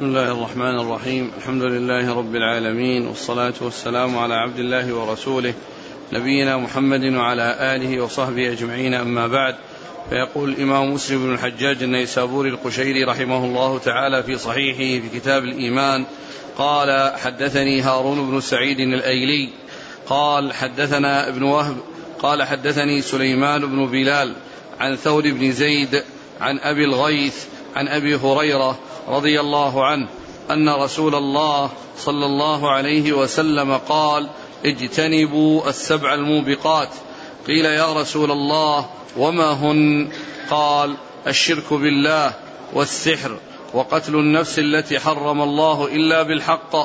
بسم الله الرحمن الرحيم. الحمد لله رب العالمين والصلاة والسلام على عبد الله ورسوله نبينا محمد وعلى آله وصحبه أجمعين. أما بعد فيقول الإمام مسلم بن الحجاج النيسابوري القشيري رحمه الله تعالى في صحيحه في كتاب الإيمان قال حدثني هارون بن سعيد الأيلي قال حدثنا ابن وهب قال حدثني سليمان بن بلال عن ثور بن زيد عن أبي الغيث عن أبي هريرة رضي الله عنه أن رسول الله صلى الله عليه وسلم قال اجتنبوا السبع الموبقات. قيل يا رسول الله وما هن؟ قال الشرك بالله والسحر وقتل النفس التي حرم الله إلا بالحق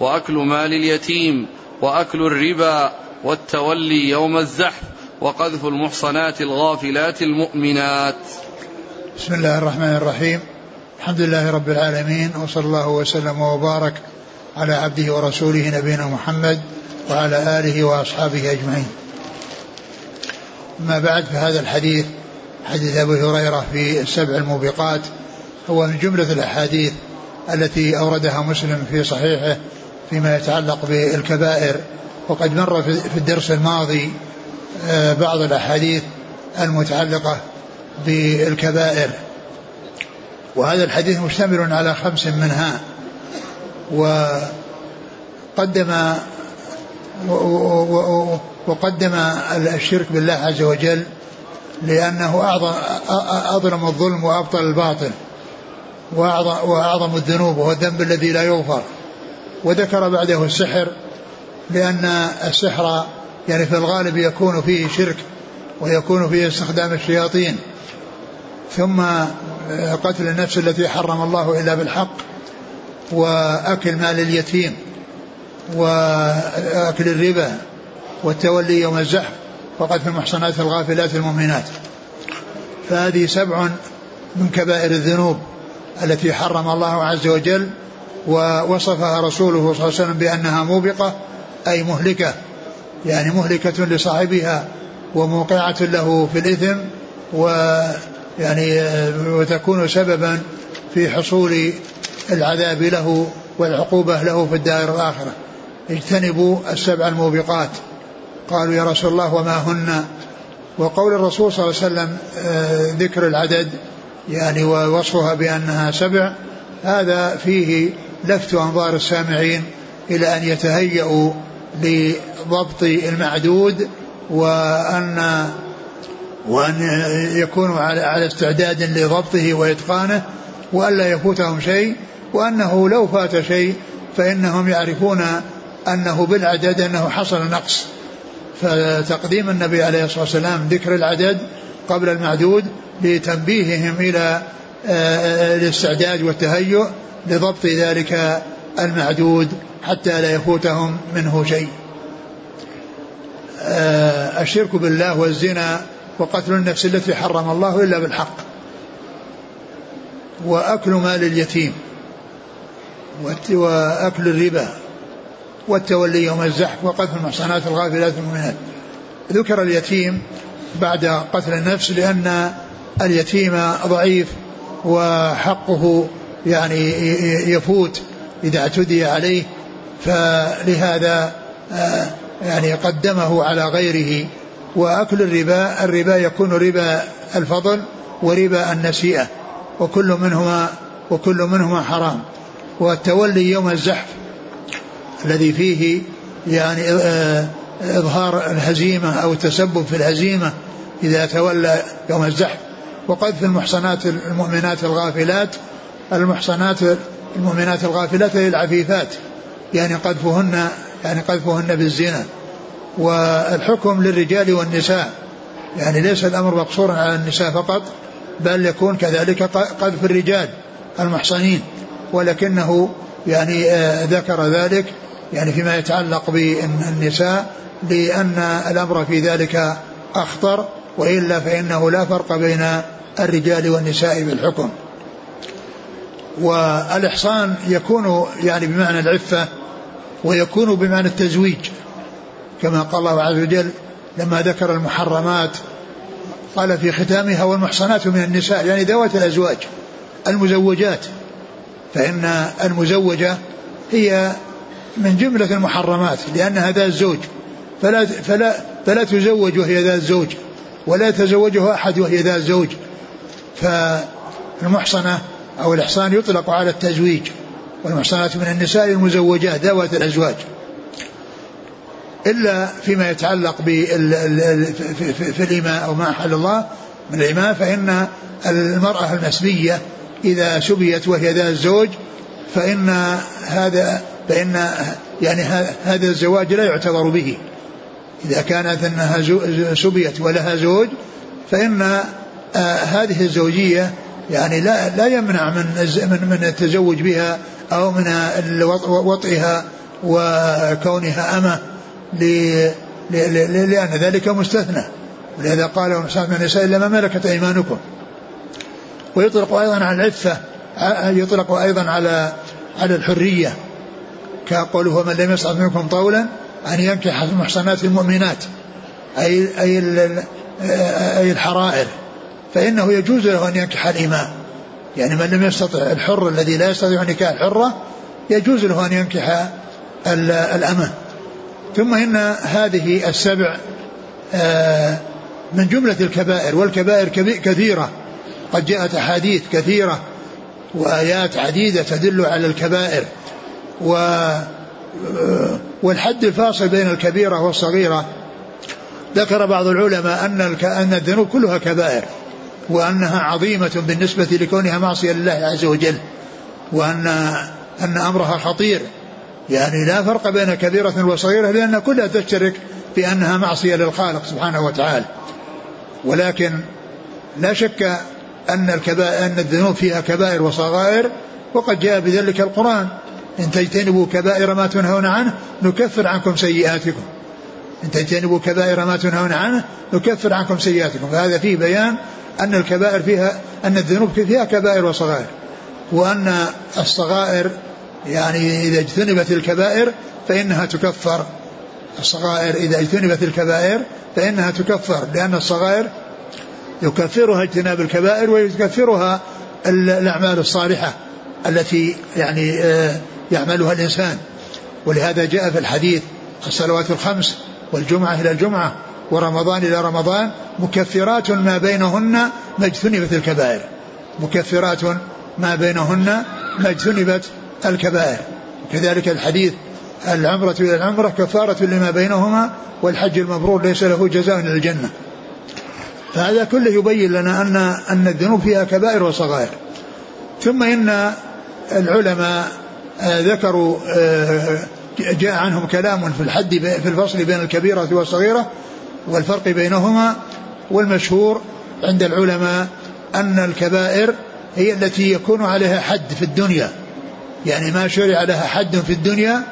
وأكل مال اليتيم وأكل الربا والتولي يوم الزحف وقذف المحصنات الغافلات المؤمنات. بسم الله الرحمن الرحيم. الحمد لله رب العالمين وصلى الله وسلم وبارك على عبده ورسوله نبينا محمد وعلى آله وأصحابه أجمعين. أما بعد فهذا الحديث حديث أبي هريرة في السبع الموبقات هو من جملة الأحاديث التي أوردها مسلم في صحيحه فيما يتعلق بالكبائر وقد مر في الدرس الماضي آه، بعض الأحاديث المتعلقة بالكبائر وهذا الحديث مشتمل على خمس منها. وقدم وقدم الشرك بالله عز وجل لأنه أعظم أظلم الظلم وأبطل الباطل وأعظم الذنوب وهو الذنب الذي لا يغفر. وذكر بعده السحر لأن السحر يعني في الغالب يكون فيه شرك ويكون فيه استخدام الشياطين. ثم قتل النفس التي حرم الله إلا بالحق وأكل مال اليتيم وأكل الربا والتولي يوم الزحف وقتل المحصنات الغافلات المؤمنات. فهذه سبع من كبائر الذنوب التي حرم الله عز وجل ووصفها رسوله صلى الله عليه وسلم بأنها موبقة أي مهلكة. يعني مهلكة لصاحبها وموقعة له في الإثم و يعني آه، وتكون سببا في حصول العذاب له والعقوبة له في الدائرة الآخرة. اجتنبوا السبع الموبقات. قالوا يا رسول الله وما هن؟ وقول الرسول صلى الله عليه وسلم آه، ذكر العدد يعني ووصفها بأنها سبع. هذا فيه لفت أنظار السامعين إلى أن يتهيأوا لضبط المعدود وأن وأن يكونوا على استعداد لضبطه وإتقانه وألا يفوتهم شيء وأنه لو فات شيء فإنهم يعرفون أنه بالعدد أنه حصل نقص. فتقديم النبي عليه الصلاة والسلام ذكر العدد قبل المعدود لتنبيههم إلى آه، الاستعداد والتهيؤ لضبط ذلك المعدود حتى لا يفوتهم منه شيء. آه، الشرك بالله والزنا وقتل النفس التي حرم الله إلا بالحق. وأكل مال اليتيم. وأكل الربا. والتولي يوم الزحف. وقتل المحصنات الغافلات المؤمنات. ذكر اليتيم بعد قتل النفس لأن اليتيم ضعيف وحقه يعني يفوت إذا اعتدي عليه. فلهذا آه، يعني قدمه على غيره. وأكل الربا الربا يكون ربا الفضل وربا النسيئة وكل منهما وكل منهما حرام. والتولي يوم الزحف الذي فيه يعني آه، إظهار الهزيمة أو التسبب في الهزيمة إذا تولى يوم الزحف. وقذف المحصنات المؤمنات الغافلات المحصنات المؤمنات الغافلات للعفيفات يعني قذفهن يعني قذفهن بالزنا. والحكم للرجال والنساء. يعني ليس الأمر مقصورا على النساء فقط بل يكون كذلك قذف الرجال المحصنين. ولكنه يعني آه، ذكر ذلك يعني فيما يتعلق بالنساء لأن الأمر في ذلك أخطر وإلا فإنه لا فرق بين الرجال والنساء بالحكم. والإحصان يكون يعني بمعنى العفة ويكون بمعنى التزويج. كما قال الله عز وجل لما ذكر المحرمات قال في ختامها والمحصنات من النساء يعني ذوات الأزواج المزوجات. فإن المزوجة هي من جملة المحرمات لأنها ذات زوج. فلا فلا فلا تزوج وهي ذات زوج ولا يتزوجها أحد وهي ذات زوج. فالمحصنة أو الإحصان يطلق على التزويج والمحصنات من النساء المزوجات ذوات الأزواج. إلا فيما يتعلق في الإماء أو ما أحل الله من الإماء فإن المرأة المسبية إذا سبيت وهي ذات زوج فإن هذا فإن يعني هذا الزواج لا يعتبر به. إذا كانت أنها سبيت ولها زوج فإن آه هذه الزوجية يعني لا لا يمنع من من من التزوج بها أو من وطئها وكونها أمة. لأن ذلك مستثنى. ولهذا قال ومساعد من النساء إلا ما ملكت أيمانكم. ويطلق أيضا على العفة يطلق أيضا على على الحرية. كقوله ومن لم يصعد منكم طولا أن ينكح المحصنات المؤمنات أي أي أي الحرائر. فإنه يجوز له أن ينكح الإماء يعني من لم يستطع الحر الذي لا يستطيع نكاح الحرة يجوز له أن ينكح الأمة. ثم إن هذه السبع آه، من جملة الكبائر والكبائر كثيرة. قد جاءت أحاديث كثيرة وآيات عديدة تدل على الكبائر. و آه، والحد الفاصل بين الكبيرة والصغيرة. ذكر بعض العلماء أن أن الذنوب كلها كبائر وأنها عظيمة بالنسبة لكونها معصية لله عز وجل وأن أن أمرها خطير. يعني لا فرق بين كبيرة وصغيرة لأن كلها تشترك في أنها معصية للخالق سبحانه وتعالى. ولكن لا شك أن الكبائر أن الذنوب فيها كبائر وصغائر وقد جاء بذلك القرآن. إن تجتنبوا كبائر ما تنهون عنه نكفر عنكم سيئاتكم. إن تجتنبوا كبائر ما تنهون عنه نكفر عنكم سيئاتكم. فهذا فيه بيان أن الكبائر فيها أن الذنوب فيها كبائر وصغائر وأن الصغائر يعني إذا اجتنبت الكبائر فإنها تكفر. الصغائر إذا اجتنبت الكبائر فإنها تكفر لأن الصغائر يكفرها اجتناب الكبائر ويكفرها الأعمال الصالحة التي يعني آه، يعملها الإنسان. ولهذا جاء في الحديث الصلوات الخمس والجمعة إلى الجمعة ورمضان إلى رمضان مكفرات ما بينهن ما اجتنبت الكبائر. مكفرات ما بينهن ما اجتنبت الكبائر. كذلك الحديث العمرة إلى العمرة كفارة لما بينهما والحج المبرور ليس له جزاء إلى الجنة. فهذا كله يبين لنا أن أن الذنوب فيها كبائر وصغائر. ثم إن العلماء آه، ذكروا آه، جاء عنهم كلام في الحد في الفصل بين الكبيرة والصغيرة والفرق بينهما. والمشهور عند العلماء أن الكبائر هي التي يكون عليها حد في الدنيا. يعني ما شرع لها حد في الدنيا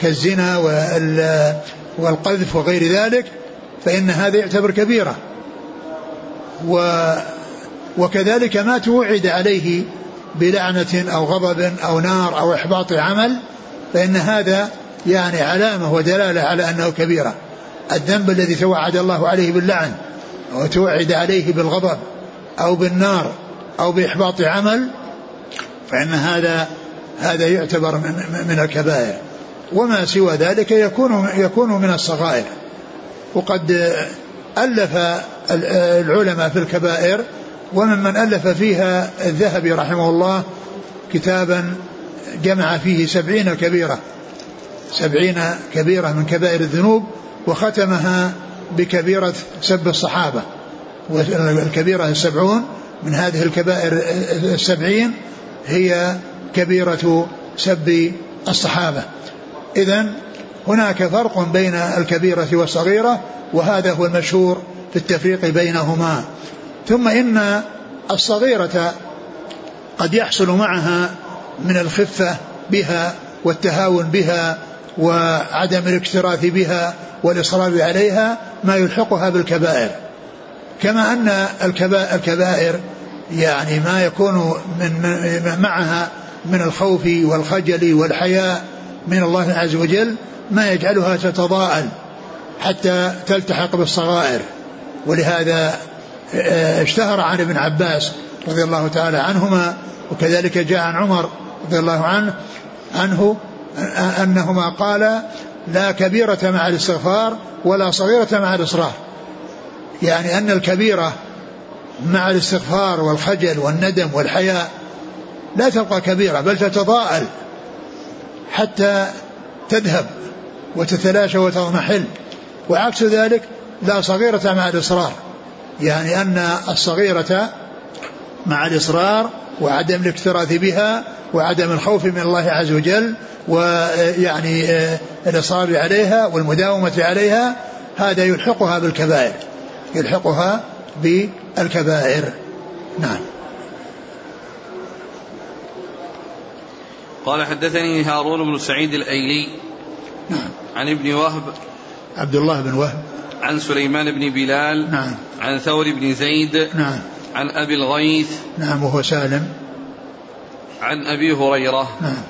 كالزنا والقذف وغير ذلك فإن هذا يعتبر كبيرة. و وكذلك ما توعد عليه بلعنة أو غضب أو نار أو إحباط عمل فإن هذا يعني علامة ودلالة على أنه كبيرة. الذنب الذي توعد الله عليه باللعن أو توعد عليه بالغضب أو بالنار أو بإحباط عمل فإن هذا هذا يعتبر من, من الكبائر. وما سوى ذلك يكون يكون من الصغائر. وقد ألف العلماء في الكبائر وممن ألف فيها الذهبي رحمه الله كتابا جمع فيه سبعين كبيرة. سبعين كبيرة من كبائر الذنوب وختمها بكبيرة سب الصحابة. والكبيرة السبعون من هذه الكبائر السبعين هي كبيرة سب الصحابة. إذا هناك فرق بين الكبيرة والصغيرة وهذا هو المشهور في التفريق بينهما. ثم إن الصغيرة قد يحصل معها من الخفة بها والتهاون بها وعدم الاكتراث بها والإصرار عليها ما يلحقها بالكبائر. كما أن الكبائر يعني ما يكون من معها من الخوف والخجل والحياء من الله عز وجل ما يجعلها تتضاءل حتى تلتحق بالصغائر. ولهذا آه، اشتهر عن ابن عباس رضي الله تعالى عنهما وكذلك جاء عن عمر رضي الله عنه عنه أنهما قال لا كبيرة مع الاستغفار ولا صغيرة مع الإصرار. يعني أن الكبيرة مع الاستغفار والخجل والندم والحياء لا تبقى كبيرة بل تتضاءل حتى تذهب وتتلاشى وتضمحل وعكس ذلك لا صغيرة مع الإصرار. يعني أن الصغيرة مع الإصرار وعدم الاكتراث بها وعدم الخوف من الله عز وجل ويعني آه، الإصرار عليها والمداومة عليها هذا يلحقها بالكبائر يلحقها بالكبائر. نعم. قال حدثني هارون بن سعيد الأيلي نعم. عن ابن وهب عبد الله بن وهب. عن سليمان بن بلال نعم. عن ثور بن زيد نعم. عن أبي الغيث نعم وهو سالم. عن أبي هريرة. نعم.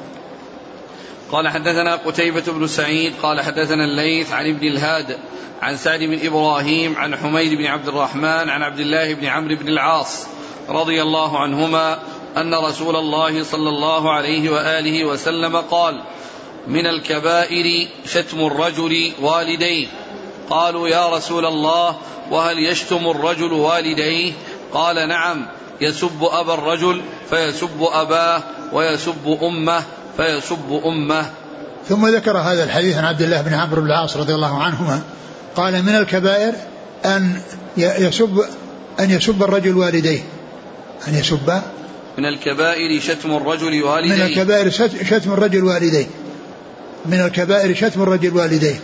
قال حدثنا قتيبة بن سعيد قال حدثنا الليث عن ابن الهاد عن سعد بن إبراهيم عن حميد بن عبد الرحمن عن عبد الله بن عمرو بن العاص رضي الله عنهما أن رسول الله صلى الله عليه وآله وسلم قال من الكبائر شتم الرجل والديه. قالوا يا رسول الله وهل يشتم الرجل والديه؟ قال نعم يسب أبا الرجل فيسب أباه ويسب أمه فيسب أمه. ثم ذكر هذا الحديث عن عبد الله بن عمرو بن العاص رضي الله عنهما. قال من الكبائر أن يسب أن يسب الرجل والديه. أن يسب من الكبائر شتم الرجل والديه. من الكبائر شتم الرجل والديه. من الكبائر شتم الرجل والديه.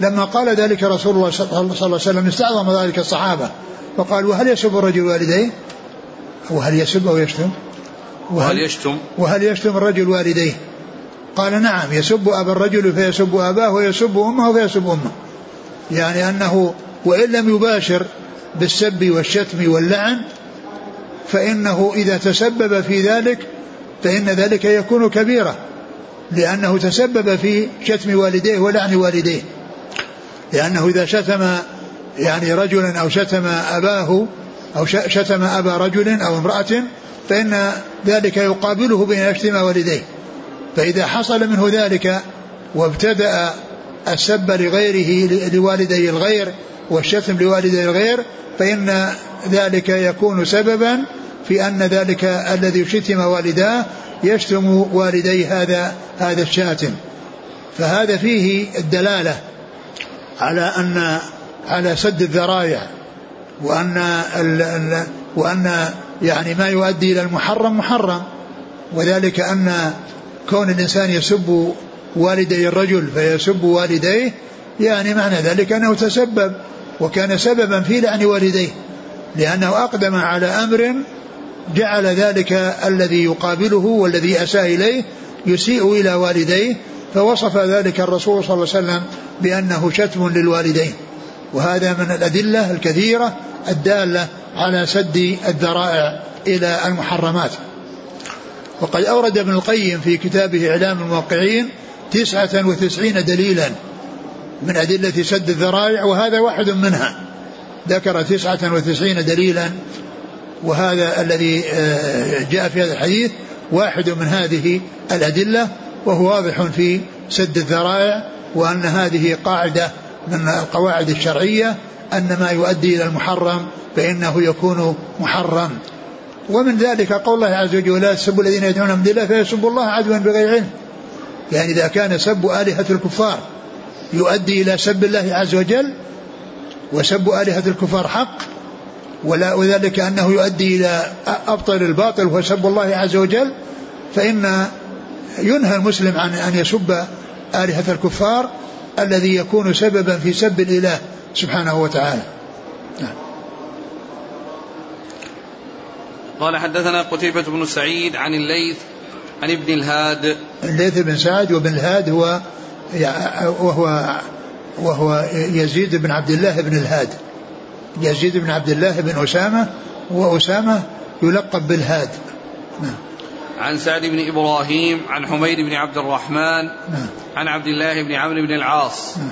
لما قال ذلك رسول الله صلى الله عليه وسلم استعظم ذلك الصحابة. وقال وهل يسب الرجل والديه؟ وهل يسب أو يشتم؟ وهل يشتم؟ وهل يشتم الرجل والديه؟ قال نعم يسب أبا الرجل فيسب أباه ويسب أمه فيسب أمه. يعني أنه وإن لم يباشر بالسب والشتم واللعن فإنه إذا تسبب في ذلك فإن ذلك يكون كبيرة لأنه تسبب في شتم والديه ولعن والديه. لأنه إذا شتم يعني رجلا أو شتم أباه أو شتم أبا رجل أو امرأة فإن ذلك يقابله بأن يشتم والديه. فإذا حصل منه ذلك وابتدأ السب لغيره لوالدي الغير والشتم لوالدي الغير فإن ذلك يكون سببا في أن ذلك الذي شتم والداه يشتم والدي هذا هذا الشاتم. فهذا فيه الدلالة على أن على سد الذرائع وأن وأن يعني ما يؤدي إلى المحرم محرم. وذلك أن كون الإنسان يسب والدي الرجل فيسب والديه يعني معنى ذلك أنه تسبب وكان سببا في لعن والديه لأنه أقدم على أمر جعل ذلك الذي يقابله والذي أساء إليه يسيء إلى والديه فوصف ذلك الرسول صلى الله عليه وسلم بأنه شتم للوالدين. وهذا من الأدلة الكثيرة الدالة على سد الذرائع إلى المحرمات. وقد أورد ابن القيم في كتابه إعلام الموقعين تسعة وتسعين دليلا من أدلة سد الذرائع وهذا واحد منها. ذكر تسعة وتسعين دليلا وهذا الذي آه، جاء في هذا الحديث واحد من هذه الأدلة وهو واضح في سد الذرائع وأن هذه قاعدة من القواعد الشرعية أن ما يؤدي إلى المحرم فإنه يكون محرم. ومن ذلك قول الله عز وجل لا تسبوا الذين يدعون من الله فيسبوا الله عدوا بغير علم. يعني إذا كان سب آلهة الكفار يؤدي إلى سب الله عز وجل وسب آلهة الكفار حق ولا وذلك أنه يؤدي إلى أبطل الباطل وهو سب الله عز وجل فإن ينهى المسلم عن أن يسب آلهة الكفار الذي يكون سببا في سب الإله سبحانه وتعالى. نعم. قال حدثنا قتيبة بن سعيد عن الليث عن ابن الهاد. الليث بن سعد وابن الهاد هو وهو وهو يزيد بن عبد الله بن الهاد. يزيد بن عبد الله بن أسامة وأسامة يلقب بالهاد. نعم. عن سعد بن إبراهيم عن حميد بن عبد الرحمن نعم. عن عبد الله بن عمرو بن العاص. نعم.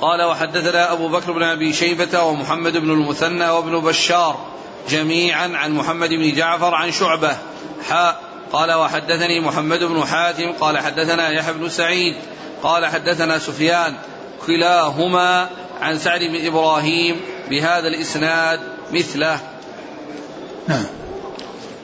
قال وحدثنا أبو بكر بن أبي شيبة ومحمد بن المثنى وابن بشار جميعا عن محمد بن جعفر عن شعبة. حاء قال وحدثني محمد بن حاتم قال حدثنا يحيى بن سعيد قال حدثنا سفيان كلاهما عن سعد بن إبراهيم بهذا الإسناد مثله. نعم.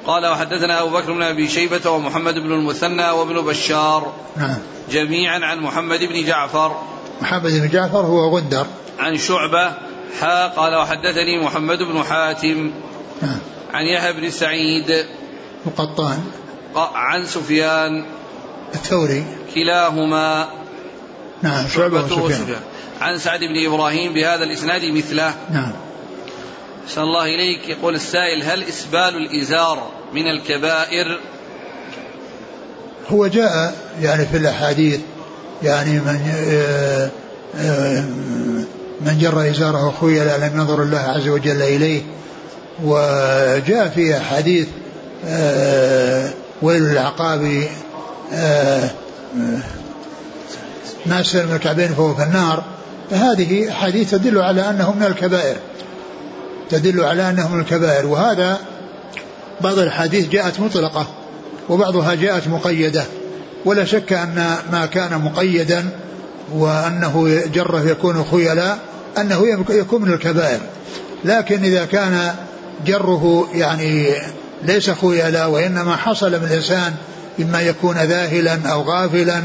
قال وحدثنا أبو بكر بن أبي شيبة ومحمد بن المثنى وابن بشار. نعم. جميعا عن محمد بن جعفر. محمد بن جعفر هو غندر. عن شعبة. حا قال وحدثني محمد بن حاتم. نعم. عن يحيى بن سعيد. وقطان عن سفيان. الثوري. كلاهما. نعم شعبة وسفيان. عن سعد بن إبراهيم بهذا الإسناد مثله. نعم. صلى الله إليك. يقول السائل هل إسبال الإزار من الكبائر؟ هو جاء يعني في الأحاديث يعني من آه، آه، من جر إزاره خيلا لم ينظر الله عز وجل إليه. وجاء في أحاديث آه، ويل العقاب ما أسفل من الكعبين فهو في النار. فهذه حديث تدل على أنه من الكبائر تدل على أنه من الكبائر وهذا بعض الحديث جاءت مطلقة وبعضها جاءت مقيدة ولا شك أن ما كان مقيدا وأنه جرة يكون خيلا أنه يكون من الكبائر لكن إذا كان جره يعني ليس خيلا وإنما حصل من الإنسان إما يكون ذاهلا أو غافلا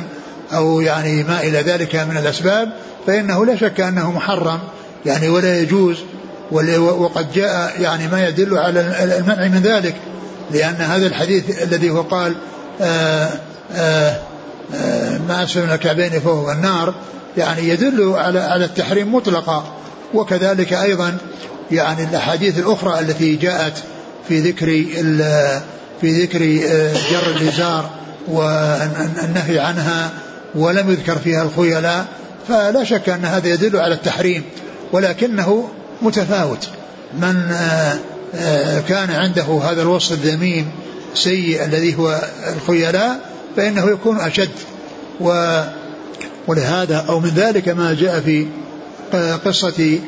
أو يعني ما إلى ذلك من الأسباب فإنه لا شك أنه محرم يعني ولا يجوز وقد جاء يعني ما يدل على المنع من ذلك لأن هذا الحديث الذي هو قال آآ آآ آآ ما أسفل من الكعبين فهو النار يعني يدل على على التحريم مطلقا وكذلك أيضا يعني الأحاديث الأخرى التي جاءت في ذكر في ذكر جر الإزار والنهي عنها ولم يذكر فيها الخيلاء فلا شك أن هذا يدل على التحريم ولكنه متفاوت. من آه، آه، كان عنده هذا الوصف الذميم سيء الذي هو الخيلاء فإنه يكون أشد. و ولهذا أو من ذلك ما جاء في قصة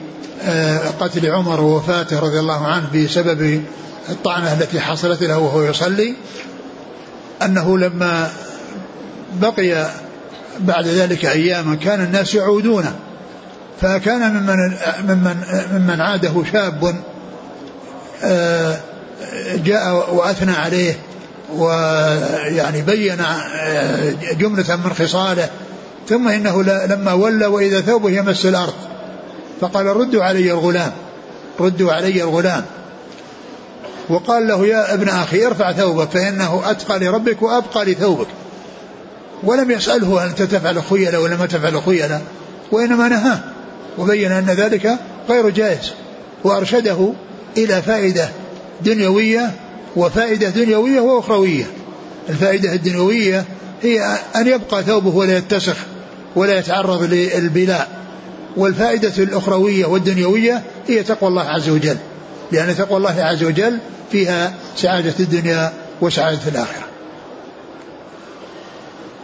آه، قتل عمر ووفاته رضي الله عنه بسبب الطعنة التي حصلت له وهو يصلي أنه لما بقي بعد ذلك أياما كان الناس يعودونه فكان ممن ممن ممن عاده شاب آه، جاء وأثنى عليه ويعني بين آه، جملة من خصاله ثم إنه لما ولى وإذا ثوبه يمس الأرض فقال ردوا علي الغلام ردوا علي الغلام. وقال له يا ابن أخي ارفع ثوبك فإنه أتقى لربك وأبقى لثوبك. ولم يسأله هل تفعل خيلا ولا ما تفعل خيلا وإنما نهاه وبين أن ذلك غير جائز وأرشده إلى فائدة دنيوية وفائدة دنيوية وأخروية. الفائدة الدنيوية هي أن يبقى ثوبه ولا يتسخ ولا يتعرض للبلاء. والفائدة الأخروية والدنيوية هي تقوى الله عز وجل لأن تقوى الله عز وجل فيها سعادة الدنيا وسعادة الآخرة.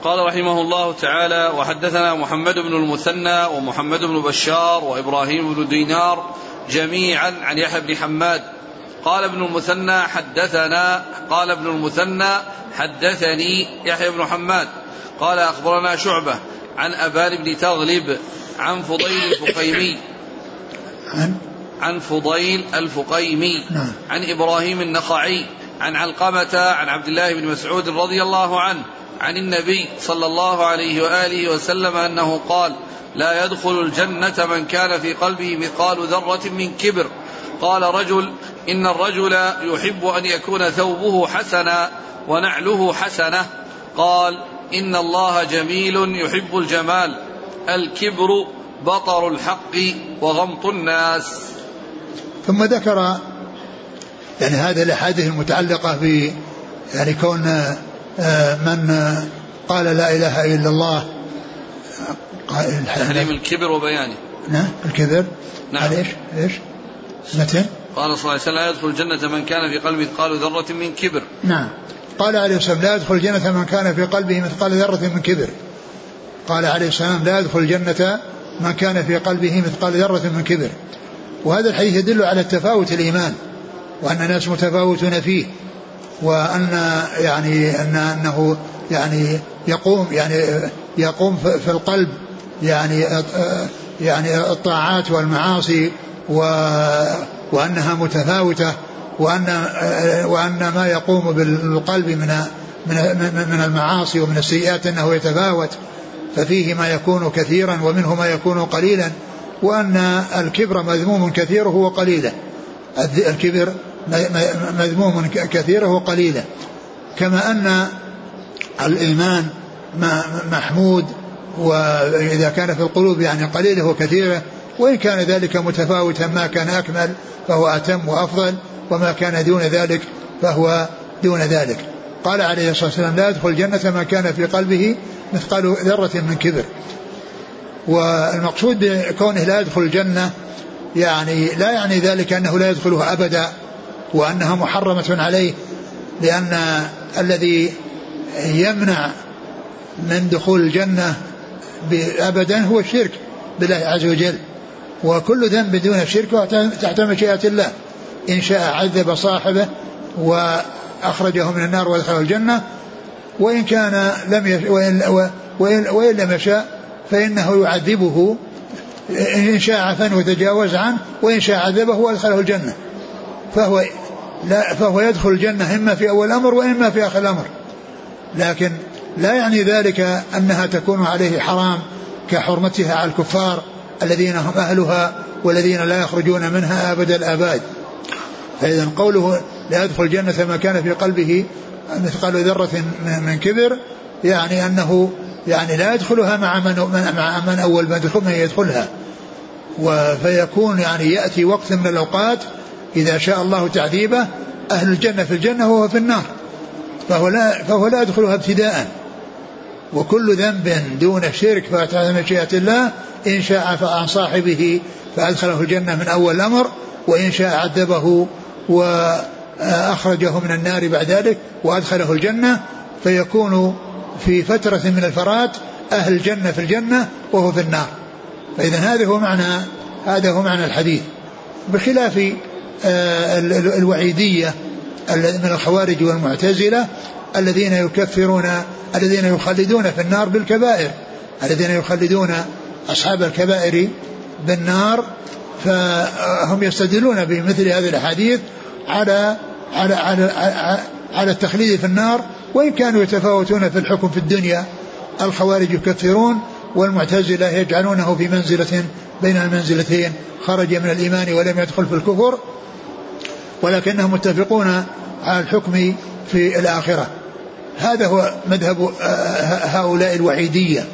قال رحمه الله تعالى وحدثنا محمد بن المثنى ومحمد بن بشار وإبراهيم بن دينار جميعا عن يحيى بن حماد. قال ابن المثنى حدثنا قال ابن المثنى حدثني يحيى بن حماد. قال أخبرنا شعبة عن أبان بن تغلب عن فضيل الفقيمي. عن؟ عن فضيل الفقيمي. نعم. عن إبراهيم النخعي. عن علقمة عن عبد الله بن مسعود رضي الله عنه عن النبي صلى الله عليه وآله وسلم أنه قال لا يدخل الجنة من كان في قلبه مثقال ذرة من كبر قال رجل إن الرجل يحب أن يكون ثوبه حسنا ونعله حسنة قال إن الله جميل يحب الجمال الكبر بطر الحق وغمط الناس ثم ذكر يعني هذه الأحاديث المتعلقة ب يعني كون آه، من قال لا إله إلا الله تحريم الكبر وبيانه نعم الكبر. نعم. إيش؟ إيش؟ متى؟ قال صلى الله عليه وسلم لا يدخل الجنة من كان في قلبه مثقال ذرة من كبر. نعم. قال عليه السلام لا يدخل الجنة من كان في قلبه مثقال ذرة من كبر. قال عليه السلام لا يدخل الجنة من كان في قلبه مثقال ذرة من كبر. وهذا الحديث يدل على تفاوت الإيمان. وأن الناس متفاوتون فيه وأن يعني أن أنه يعني يقوم يعني يقوم في القلب يعني يعني الطاعات والمعاصي و وأنها متفاوتة وأن وأن ما يقوم بالقلب من من من المعاصي ومن السيئات أنه يتفاوت ففيه ما يكون كثيرا ومنه ما يكون قليلا وأن الكبر مذموم كثيره وقليله. الكبر مذموم كثيرة وقليلة. كما أن الإيمان محمود وإذا كان في القلوب يعني قليله وكثيره وإن كان ذلك متفاوتا ما كان أكمل فهو أتم وأفضل وما كان دون ذلك فهو دون ذلك. قال عليه الصلاة والسلام لا يدخل الجنة ما كان في قلبه مثقال ذرة من كبر. والمقصود بكونه لا يدخل الجنة يعني لا يعني ذلك أنه لا يدخلها أبدا وأنها محرمة عليه لأن الذي يمنع من دخول الجنة أبدا هو الشرك بالله عز وجل. وكل ذنب دون الشرك تحت مشيئة الله. إن شاء عذب صاحبه وأخرجه من النار وادخله الجنة. وإن كان لم يش وإن, وإن, وإن لم يشاء فإنه يعذبه إن شاء عفا وتجاوز عنه وإن شاء عذبه وأدخله الجنة. فهو لا فهو يدخل الجنة إما في أول الأمر وإما في آخر الأمر. لكن لا يعني ذلك أنها تكون عليه حرام كحرمتها على الكفار الذين هم أهلها والذين لا يخرجون منها أبد الآباد. فإذا قوله لا يدخل الجنة ما كان في قلبه مثقال ذرة من كبر يعني أنه يعني لا يدخلها مع من مع من أول ما يدخل من يدخلها. فيكون يعني يأتي وقت من الأوقات إذا شاء الله تعذيبه أهل الجنة في الجنة وهو في النار. فهو لا فهو لا يدخلها ابتداء. وكل ذنب دون الشرك فتحت مشيئة الله إن شاء عن صاحبه فأدخله الجنة من أول الأمر وإن شاء عذبه وأخرجه من النار بعد ذلك وأدخله الجنة. فيكون في فترة من الفرات أهل الجنة في الجنة وهو في النار. فإذا هذا هو معنى هذا هو معنى الحديث. بخلاف آه، الوعيدية من الخوارج والمعتزلة الذين يكفرون الذين يخلدون في النار بالكبائر. الذين يخلدون أصحاب الكبائر بالنار فهم يستدلون بمثل هذه الأحاديث على على على على التخليد في النار وإن كانوا يتفاوتون في الحكم في الدنيا الخوارج يكفرون والمعتزلة يجعلونه في منزلة بين المنزلتين خرج من الإيمان ولم يدخل في الكفر ولكنهم متفقون على الحكم في الآخرة. هذا هو مذهب هؤلاء الوعيدية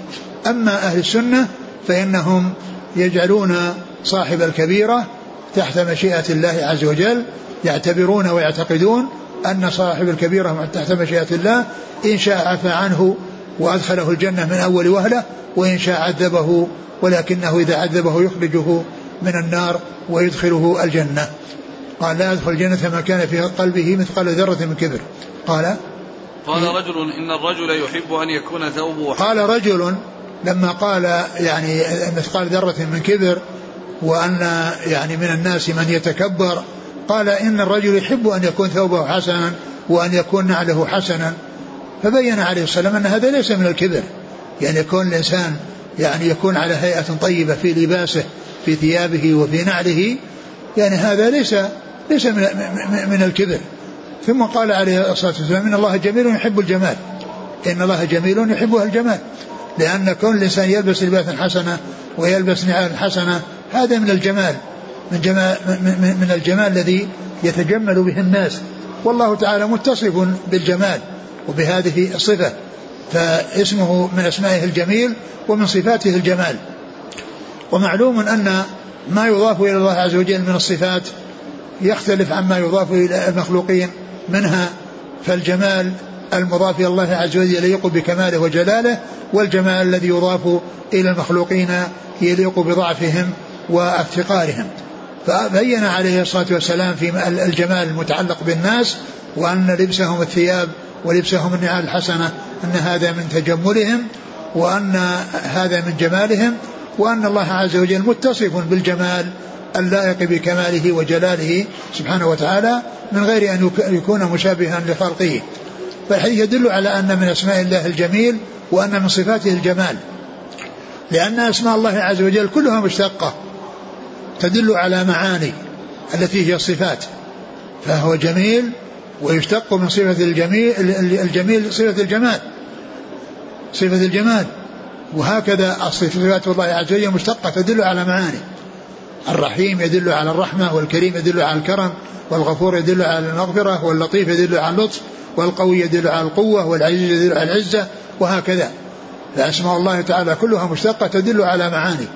أما أهل السنة فإنهم يجعلون صاحب الكبيرة تحت مشيئة الله عز وجل يعتبرون ويعتقدون أن صاحب الكبيرة تحت مشيئة الله إن شاء عفى عنه وأدخله الجنة من أول وهلة وإن شاء عذبه ولكنه إذا عذبه يخرجه من النار ويدخله الجنة. قال لا يدخل الجنة ما كان في قلبه مثقال ذرة من كبر. قال قال رجل إن الرجل يحب أن يكون ثوبه قال رجل لما قال يعني مثقال ذرة من كبر وأن يعني من الناس من يتكبر قال إن الرجل يحب أن يكون ثوبه حسنا وأن يكون نعله حسنا. فبين عليه السلام أن هذا ليس من الكبر. يعني يكون الإنسان يعني يكون على هيئة طيبة في لباسه في ثيابه وفي نعله يعني هذا ليس ليس من, من الكبر. ثم قال عليه الصلاة والسلام إن الله جميل يحب الجمال. إن الله جميل يحب الجمال. لأن كون الإنسان يلبس لباسا حسنة ويلبس نعال حسنة هذا من الجمال. من, جمال من الجمال الذي يتجمل به الناس. والله تعالى متصف بالجمال وبهذه الصفة فاسمه من أسمائه الجميل ومن صفاته الجمال. ومعلوم أن ما يضاف إلى الله عز وجل من الصفات يختلف عما يضاف إلى المخلوقين. منها فالجمال المضاف إلى الله عز وجل يليق بكماله وجلاله والجمال الذي يضاف إلى المخلوقين يليق بضعفهم وافتقارهم فبين عليه الصلاة والسلام في الجمال المتعلق بالناس وأن لبسهم الثياب ولبسهم النعال الحسنة أن هذا من تجملهم وأن هذا من جمالهم وأن الله عز وجل متصف بالجمال اللائق بكماله وجلاله سبحانه وتعالى من غير أن يكون مشابها لخلقه. فالحديث يدل على أن من أسماء الله الجميل وأن من صفاته الجمال. لأن أسماء الله عز وجل كلها مشتقة. تدل على معاني التي هي الصفات فهو جميل ويشتق من صفة الجميل الجميل صفة الجمال صفة الجمال. وهكذا صفات الله عز وجل مشتقة تدل على معاني. الرحيم يدل على الرحمة والكريم يدل على الكرم والغفور يدل على المغفرة واللطيف يدل على اللطف والقوي يدل على القوة والعزيز يدل على العزة وهكذا. فأسماء الله تعالى كلها مشتقة تدل على معاني.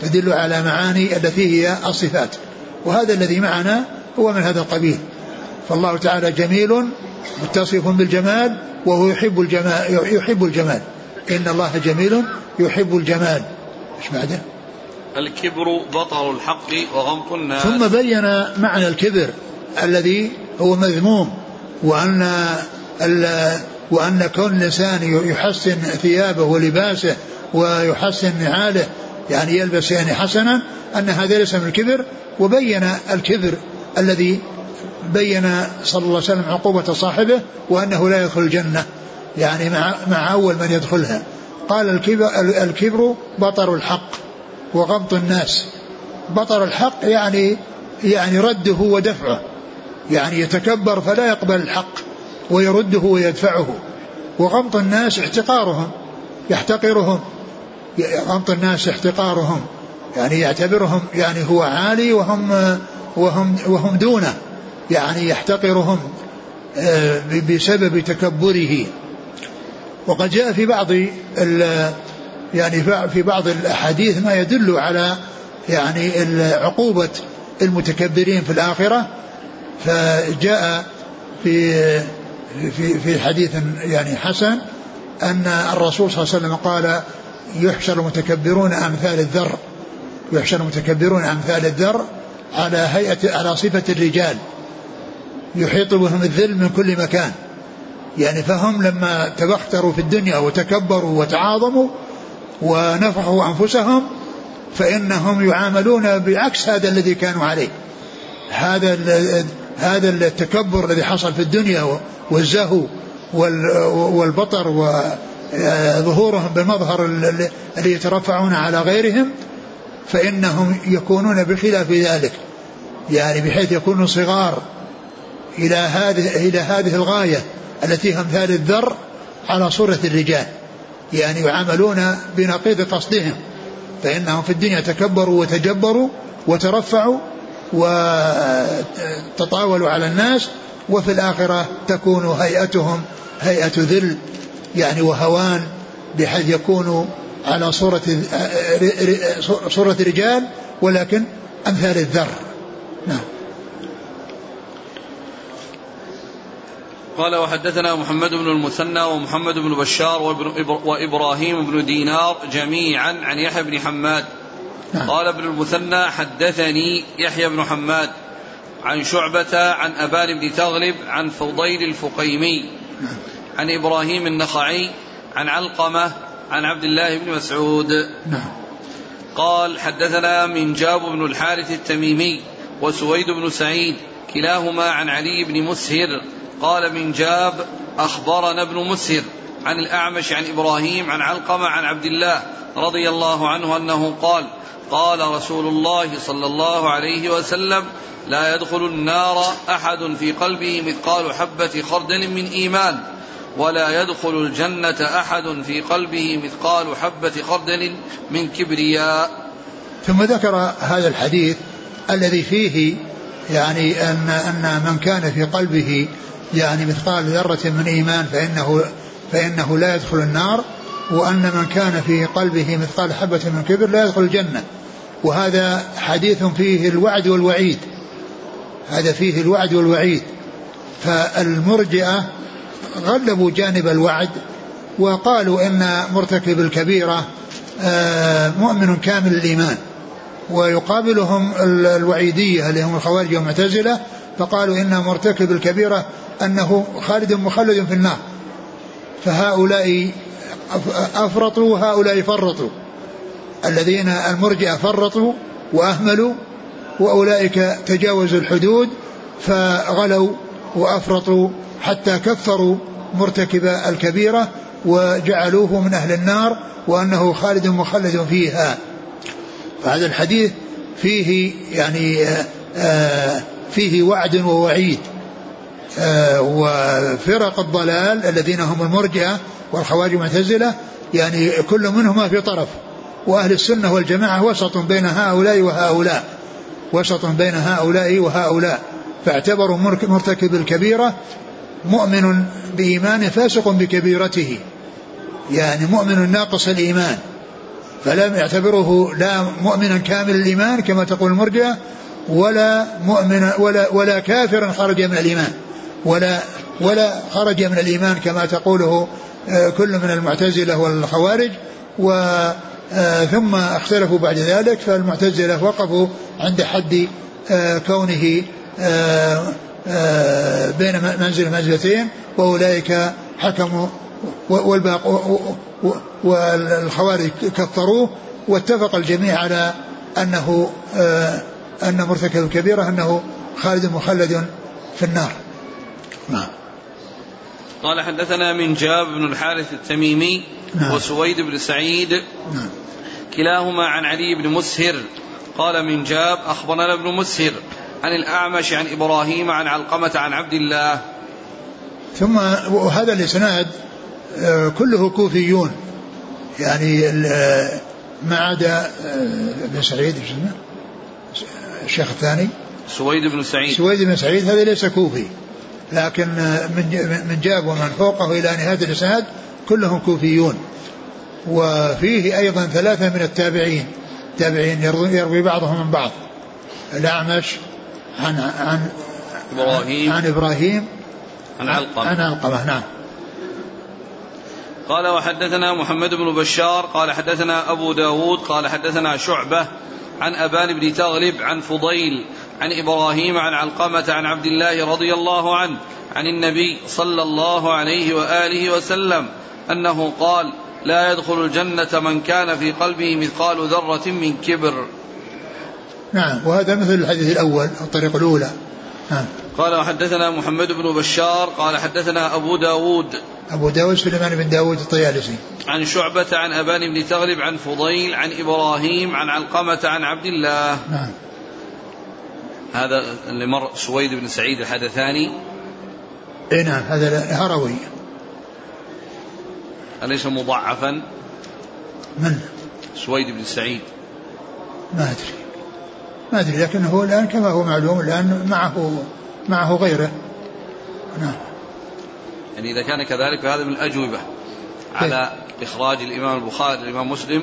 تدل على معاني التي هي الصفات. وهذا الذي معنا هو من هذا القبيل. فالله تعالى جميل متصف بالجمال وهو يحب الجمال يحب الجمال. إن الله جميل يحب الجمال. إيش بعده؟ الكبر بطر الحق وغمط الناس. ثم بين معنى الكبر الذي هو مذموم وأن وأن كون الإنسان يحسن ثيابه ولباسه ويحسن نعاله يعني يلبس يعني حسنا أن هذا ليس من الكبر وبين الكبر الذي بين صلى الله عليه وسلم عقوبة صاحبه وأنه لا يدخل الجنة يعني مع, مع أول من يدخلها. قال الكبر, الكبر بطر الحق وغمط الناس. بطر الحق يعني يعني رده ودفعه يعني يتكبر فلا يقبل الحق ويرده ويدفعه. وغمط الناس احتقارهم يحتقرهم. غمط الناس احتقارهم يعني يعتبرهم يعني هو عالي وهم وهم وهم دونه يعني يحتقرهم آه، بسبب تكبره. وقد جاء في بعض يعني في بعض الأحاديث ما يدل على يعني عقوبه المتكبرين في الآخرة. فجاء في في في حديث يعني حسن أن الرسول صلى الله عليه وسلم قال يحشر المتكبرون أمثال الذر يحشر المتكبرون أمثال الذر على هيئة على صفة الرجال يحيط بهم الذل من كل مكان. يعني فهم لما تبختروا في الدنيا وتكبروا وتعاظموا ونفعوا أنفسهم فإنهم يعاملون بعكس هذا الذي كانوا عليه. هذا هذا التكبر الذي حصل في الدنيا والزهو والبطر وظهورهم بالمظهر الذي يترفعون على غيرهم فإنهم يكونون بخلاف ذلك. يعني بحيث يكونوا صغار إلى هذه إلى هذه الغاية التي هم امثال الذر على صورة الرجال. يعني يعاملون بنقيض قصدهم فإنهم في الدنيا تكبروا وتجبروا وترفعوا وتطاولوا على الناس وفي الآخرة تكون هيئتهم هيئة ذل. يعني وهوان بحيث يكونوا على صورة صورة رجال ولكن أمثال الذر نعم قال وحدثنا محمد بن المثنى ومحمد بن بشار وإبراهيم بن دينار جميعا عن يحيى بن حماد نعم. قال ابن المثنى حدثني يحيى بن حماد عن شعبة عن أبان بن تغلب عن فضيل الفقيمي نعم. عن إبراهيم النخعي عن علقمة عن عبد الله بن مسعود. نعم. قال حدثنا من جاب بن الحارث التميمي وسويد بن سعيد كلاهما عن علي بن مسهر. قال من جاب أخبرنا ابن مسهر عن الأعمش عن إبراهيم عن علقمة عن عبد الله رضي الله عنه أنه قال قال رسول الله صلى الله عليه وسلم لا يدخل النار أحد في قلبه مثقال حبة خردل من إيمان. ولا يدخل الجنة أحد في قلبه مثقال حبة خردل من كبرياء. ثم ذكر هذا الحديث الذي فيه يعني ان أن من كان في قلبه يعني مثقال ذرة من إيمان فانه فإنه لا يدخل النار وأن من كان في قلبه مثقال حبة من كبر لا يدخل الجنة. وهذا حديث فيه الوعد والوعيد. هذا فيه الوعد والوعيد. فالمرجئة غلبوا جانب الوعد وقالوا إن مرتكب الكبيرة آه، مؤمن كامل الإيمان. ويقابلهم الوعيدية اللي هم الخوارج والمعتزلة فقالوا إن مرتكب الكبيرة أنه خالد مخلد في النار. فهؤلاء أفرطوا وهؤلاء فرطوا. الذين المرجئة فرطوا وأهملوا وأولئك تجاوزوا الحدود فغلوا وأفرطوا حتى كفروا مرتكب الكبيرة وجعلوه من أهل النار وأنه خالد مخلد فيها. فهذا الحديث فيه يعني آه، آه، فيه وعد ووعيد. آه، وفرق الضلال الذين هم المرجئة والخوارج المعتزلة يعني كل منهما في طرف. وأهل السنة والجماعة وسط بين هؤلاء وهؤلاء. وسط بين هؤلاء وهؤلاء. فاعتبروا مرتكب الكبيرة مؤمن بإيمانه فاسق بكبيرته. يعني مؤمن ناقص الإيمان. فلم يعتبره لا مؤمنا كامل الإيمان كما تقول المرجئة ولا مؤمن ولا ولا كافرا خرج من الإيمان. ولا ولا خرج من الإيمان كما تقوله آه، كل من المعتزلة والخوارج. و آه، ثم اختلفوا بعد ذلك فالمعتزلة وقفوا عند حد آه، كونه بين منزل منزلتين وأولئك حكموا والخوارج كفروه واتفق الجميع على أنه أن مرتكب الكبيرة أنه خالد مخلد في النار. نعم. قال حدثنا من جاب بن الحارث التميمي نعم. وسويد بن سعيد. نعم. كلاهما عن علي بن مسهر. قال من جاب أخبرنا ابن مسهر. عن الأعمش عن إبراهيم عن علقمة عن عبد الله. ثم وهذا الإسناد آه، كله كوفيون. يعني ما عدا آه، ابن سعيد الشيخ الثاني. سويد بن سعيد. سويد بن سعيد هذا ليس كوفي. لكن من من جاب ومن فوقه إلى نهاية الإسناد كلهم كوفيون. وفيه أيضا ثلاثة من التابعين. تابعين يروي بعضهم من بعض. الأعمش عن عن إبراهيم. عن إبراهيم. عن علقمة. عن علقمة نعم. قال وحدثنا محمد بن بشار قال حدثنا أبو داود قال حدثنا شعبة عن أبان بن تغلب عن فضيل عن إبراهيم عن علقمة عن عبد الله رضي الله عنه عن النبي صلى الله عليه وآله وسلم أنه قال لا يدخل الجنة من كان في قلبه مثقال ذرة من كبر. نعم وهذا مثل الحديث الأول الطريق الأولى. نعم. قال وحدثنا محمد بن بشار قال حدثنا أبو داود. أبو داود سليمان بن داود الطيالسي. عن شعبة عن أبان بن تغلب عن فضيل عن إبراهيم عن علقمة عن عبد الله. نعم. هذا اللي مر سويد بن سعيد الحدثاني. اي نعم هذا هروي أليس مضعفا؟ من؟ سويد بن سعيد. ما أدري. ما أدري لكنه الآن كما هو معلوم الآن معه معه غيره. نعم. يعني إذا كان كذلك فهذا من الأجوبة على إخراج الإمام البخاري الإمام مسلم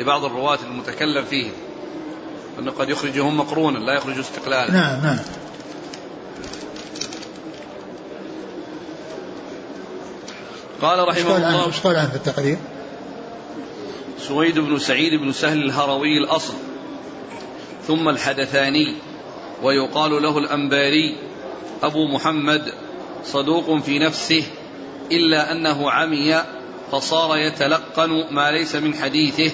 لبعض الرواة المتكلم فيهم أنه قد يخرجهم مقرونا لا يخرج استقلالا. نعم نعم. قال رحمه الله عنه في التقرير؟ سويد بن سعيد بن سهل الهروي الأصل. ثم الحدثاني ويقال له الأنباري أبو محمد صدوق في نفسه إلا أنه عمي فصار يتلقن ما ليس من حديثه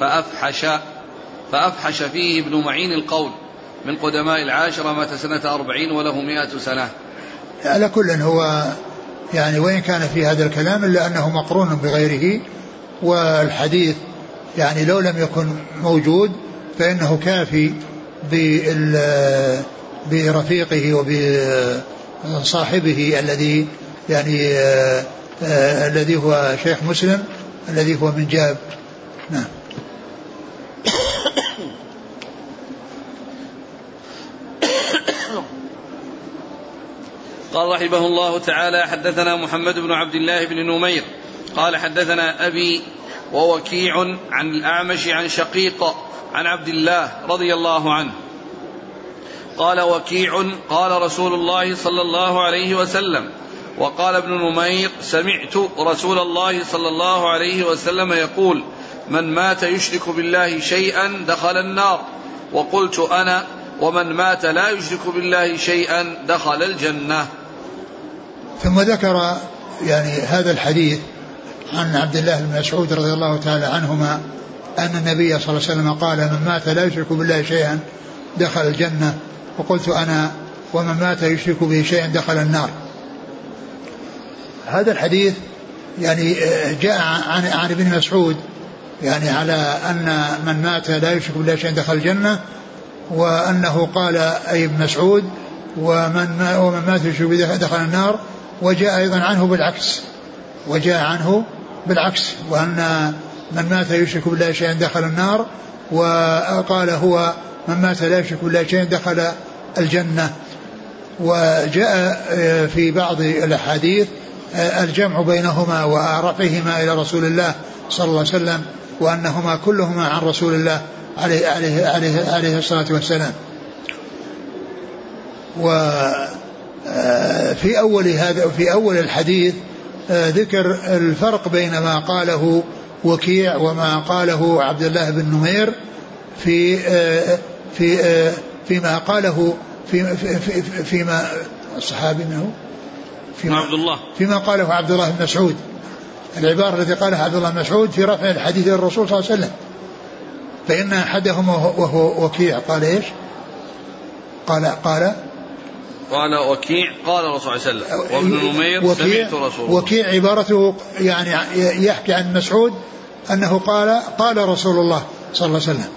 فأفحش فأفحش فيه ابن معين القول من قدماء العاشرة مات سنة أربعين وله مئة سنة. على كل هو يعني وإن كان في هذا الكلام إلا أنه مقرون بغيره والحديث يعني لو لم يكن موجود فإنه كافي برفيقه وبصاحبه الذي يعني آه الذي هو شيخ مسلم الذي هو من جاب. نعم. قال رحمه الله تعالى حدثنا محمد بن عبد الله بن نمير قال حدثنا أبي ووكيع عن الأعمش عن شقيق عن عبد الله رضي الله عنه. قال وكيع قال رسول الله صلى الله عليه وسلم وقال ابن نمير سمعت رسول الله صلى الله عليه وسلم يقول من مات يشرك بالله شيئا دخل النار. وقلت أنا ومن مات لا يشرك بالله شيئا دخل الجنة. ثم ذكر يعني هذا الحديث عن عبد الله بن مسعود رضي الله تعالى عنهما أن النبي صلى الله عليه وسلم قال من مات لا يشرك بالله شيئا دخل الجنة. وقلت أنا ومن مات يشرك به شيئا دخل النار. هذا الحديث يعني جاء عن عن ابن مسعود يعني على أن من مات لا يشرك بالله شيئا دخل الجنة وأنه قال أي ابن مسعود ومن ومن مات يشرك بالله دخل النار. وجاء أيضا عنه بالعكس وجاء عنه بالعكس وأن من مات يشرك بالله شيئا دخل النار وقال هو من مات لا يشرك بالله شيئا دخل الجنة. وجاء في بعض الأحاديث الجمع بينهما ورفعهما إلى رسول الله صلى الله عليه وسلم وأنهما كلهما عن رسول الله عليه, عليه, عليه, عليه الصلاة والسلام. وفي أول هذا في أول الحديث ذكر الفرق بين ما قاله وكيع وما قاله عبد الله بن نمير في في فيما قاله في في فيما الصحابي منه؟ فيما عبد الله. فيما قاله عبد الله بن مسعود. العبارة التي قالها عبد الله بن مسعود في رفع الحديث إلى الرسول صلى الله عليه وسلم. فإن أحدهم وهو وكيع قال إيش؟ قال قال قال وكيع قال الرسول صلى الله عليه وسلم وابن نمير وكيع سمعت رسول الله وكيع عبارته يعني يحكي عن مسعود أنه قال قال رسول الله صلى الله عليه وسلم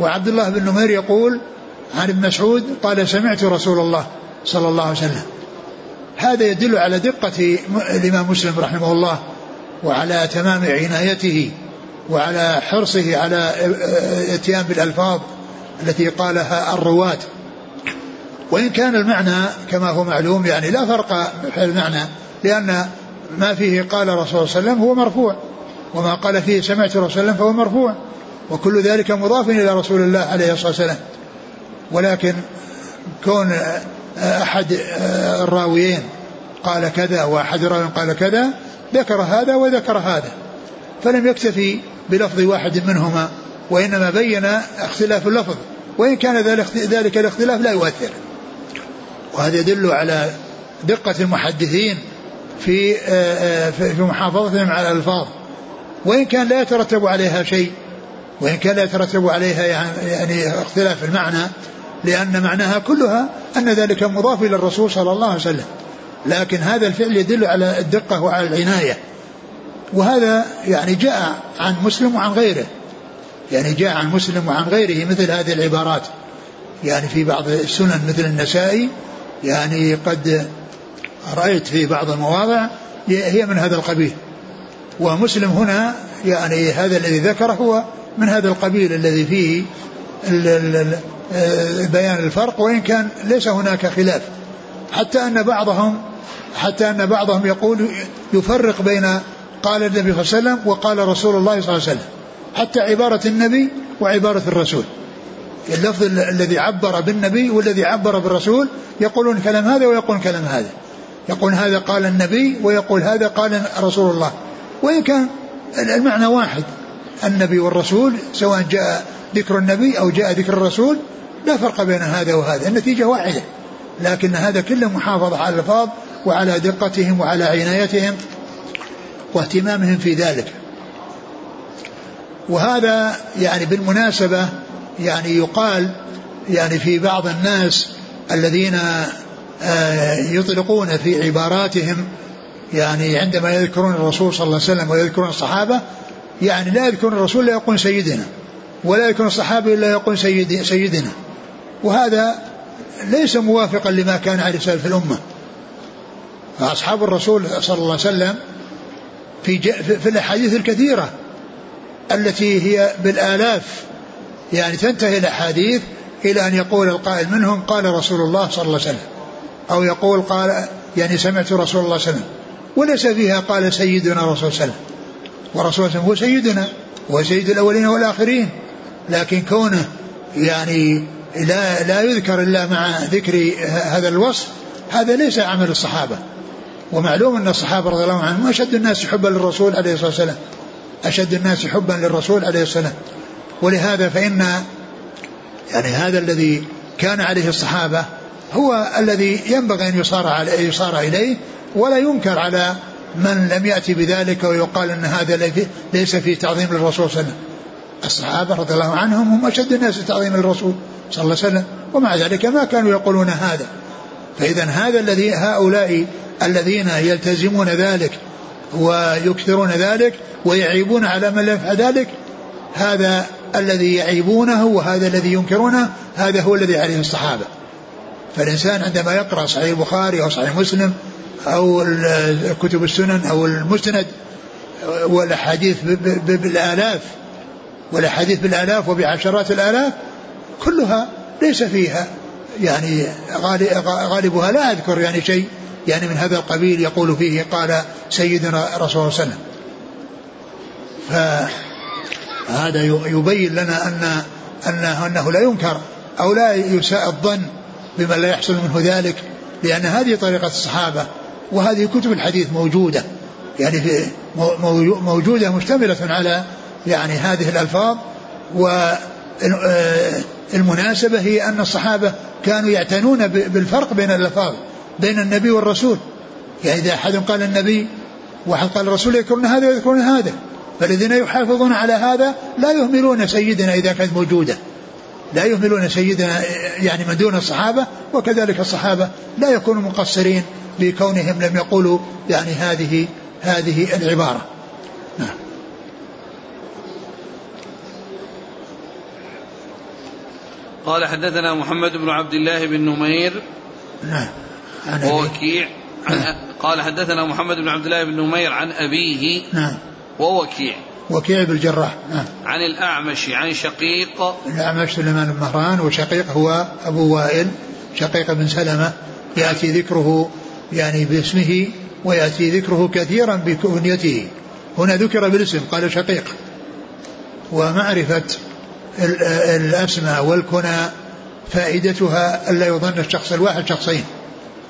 وعبد الله بن نمير يقول عن ابن مسعود قال سمعت رسول الله صلى الله عليه وسلم. هذا يدل على دقة الإمام مسلم رحمه الله وعلى تمام عنايته وعلى حرصه على اتيان بالألفاظ التي قالها الرواة. وإن كان المعنى كما هو معلوم يعني لا فرق في المعنى لأن ما فيه قال رسول الله صلى الله عليه وسلم هو مرفوع وما قال فيه سمعت رسول الله فهو مرفوع وكل ذلك مضاف إلى رسول الله عليه الصلاة والسلام. ولكن كون أحد الراويين قال كذا وأحد الراويين قال كذا ذكر هذا وذكر هذا فلم يكتفي بلفظ واحد منهما وإنما بين اختلاف اللفظ وإن كان ذلك الاختلاف لا يؤثر. وهذا يدل على دقة المحدثين في في محافظتهم على الألفاظ. وإن كان لا يترتب عليها شيء وإن كان لا يترتب عليها يعني اختلاف المعنى لأن معناها كلها أن ذلك مضاف إلى الرسول صلى الله عليه وسلم. لكن هذا الفعل يدل على الدقة وعلى العناية. وهذا يعني جاء عن مسلم وعن غيره. يعني جاء عن مسلم وعن غيره مثل هذه العبارات. يعني في بعض السنن مثل النسائي يعني قد رأيت في بعض المواضع هي من هذا القبيل. ومسلم هنا يعني هذا الذي ذكره هو من هذا القبيل الذي فيه بيان الفرق وإن كان ليس هناك خلاف. حتى أن بعضهم حتى أن بعضهم يقول يفرق بين قال النبي صلى الله عليه وسلم وقال رسول الله صلى الله عليه وسلم حتى عبارة النبي وعبارة الرسول. اللفظ الذي عبر بالنبي والذي عبر بالرسول يقولون كلام هذا ويقولون كلام هذا. يقول هذا قال النبي ويقول هذا قال رسول الله. وإن كان المعنى واحد. النبي والرسول سواء جاء ذكر النبي أو جاء ذكر الرسول لا فرق بين هذا وهذا. النتيجة واحدة. لكن هذا كله محافظة على الألفاظ وعلى دقتهم وعلى عنايتهم واهتمامهم في ذلك. وهذا يعني بالمناسبة يعني يقال يعني في بعض الناس الذين آه، يطلقون في عباراتهم يعني عندما يذكرون الرسول صلى الله عليه وسلم ويذكرون الصحابة يعني لا يذكرون الرسول لا يقول سيدنا ولا يذكرون الصحابة إلا يقول سيد سيدنا. وهذا ليس موافقا لما كان عليه سلف الأمة. فأصحاب الرسول صلى الله عليه وسلم في, في الأحاديث الكثيرة التي هي بالآلاف يعني تنتهي الأحاديث إلى أن يقول القائل منهم قال رسول الله صلى الله عليه وسلم. أو يقول قال يعني سمعت رسول الله صلى الله عليه وسلم. وليس فيها قال سيدنا رسول الله ورسول الله هو سيدنا هو سيد الأولين والآخرين. لكن كونه يعني لا لا يذكر إلا مع ذكر هذا الوصف هذا ليس عمل الصحابة. ومعلوم أن الصحابة رضي الله عنهم أشد الناس حبا للرسول عليه الصلاة والسلام. أشد الناس حبا للرسول عليه الصلاة والسلام. ولهذا فإن يعني هذا الذي كان عليه الصحابة هو الذي ينبغي أن يصار, على يصار إليه ولا ينكر على من لم يأتي بذلك ويقال أن هذا ليس فيه تعظيم للرسول صلى الله عليه وسلم. الصحابة رضي الله عنهم هم أشد الناس تعظيما للرسول صلى الله عليه وسلم ومع ذلك ما كانوا يقولون هذا. فإذا هذا الذي هؤلاء الذين يلتزمون ذلك ويكثرون ذلك ويعيبون على من لا يفعل ذلك هذا الذي يعيبونه وهذا الذي ينكرونه هذا هو الذي عليه الصحابة. فالإنسان عندما يقرأ صحيح البخاري أو صحيح مسلم أو كتب السنن أو المسند والأحاديث بالآلاف والأحاديث بالآلاف وبعشرات الآلاف كلها ليس فيها يعني غالبها لا أذكر يعني شيء. يعني من هذا القبيل يقول فيه قال سيدنا رسول الله صلى الله عليه وسلم. فهذا يبين لنا أن أنه, أنه لا ينكر أو لا يساء الظن بمن لا يحصل منه ذلك لأن هذه طريقة الصحابة وهذه كتب الحديث موجودة. يعني في موجودة مشتملة على يعني هذه الألفاظ والمناسبة هي أن الصحابة كانوا يعتنون بالفرق بين الألفاظ بين النبي والرسول. يعني إذا أحد قال النبي واحد قال الرسول يذكرون هذا ويذكرون هذا. فالذين يحافظون على هذا لا يهملون سيدنا إذا كانت موجودة. لا يهملون سيدنا يعني من دون الصحابة وكذلك الصحابة لا يكونوا مقصرين بكونهم لم يقولوا يعني هذه هذه العبارة. نعم. قال حدثنا محمد بن عبد الله بن نمير. نعم. ووكيع. عن قال حدثنا محمد بن عبد الله بن نمير عن أبيه. نعم. ووكيع. وكيع بن الجراح نعم. عن الأعمش عن شقيق. الأعمش سليمان بن مهران وشقيق هو أبو وائل. شقيق بن سلمة يأتي ذكره يعني باسمه ويأتي ذكره كثيرا بكنيته هنا ذكر بالاسم قال شقيق. ومعرفة الأسماء والكنى فائدتها ألا يظن الشخص الواحد شخصين.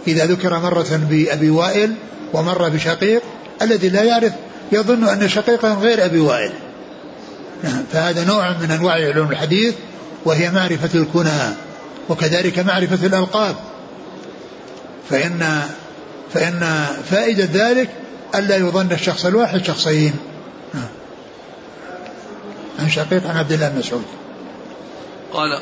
إذا ذكر مرة بأبي وائل ومرة بشقيق الذي لا يعرف يظن أن شقيقا غير أبي وائل. نعم فهذا نوع من أنواع علوم الحديث وهي معرفة الكنى وكذلك معرفة الألقاب فإن فإن فائدة ذلك ألا يظن الشخص الواحد شخصين. نعم. عن شقيق عن عبد الله بن مسعود. قال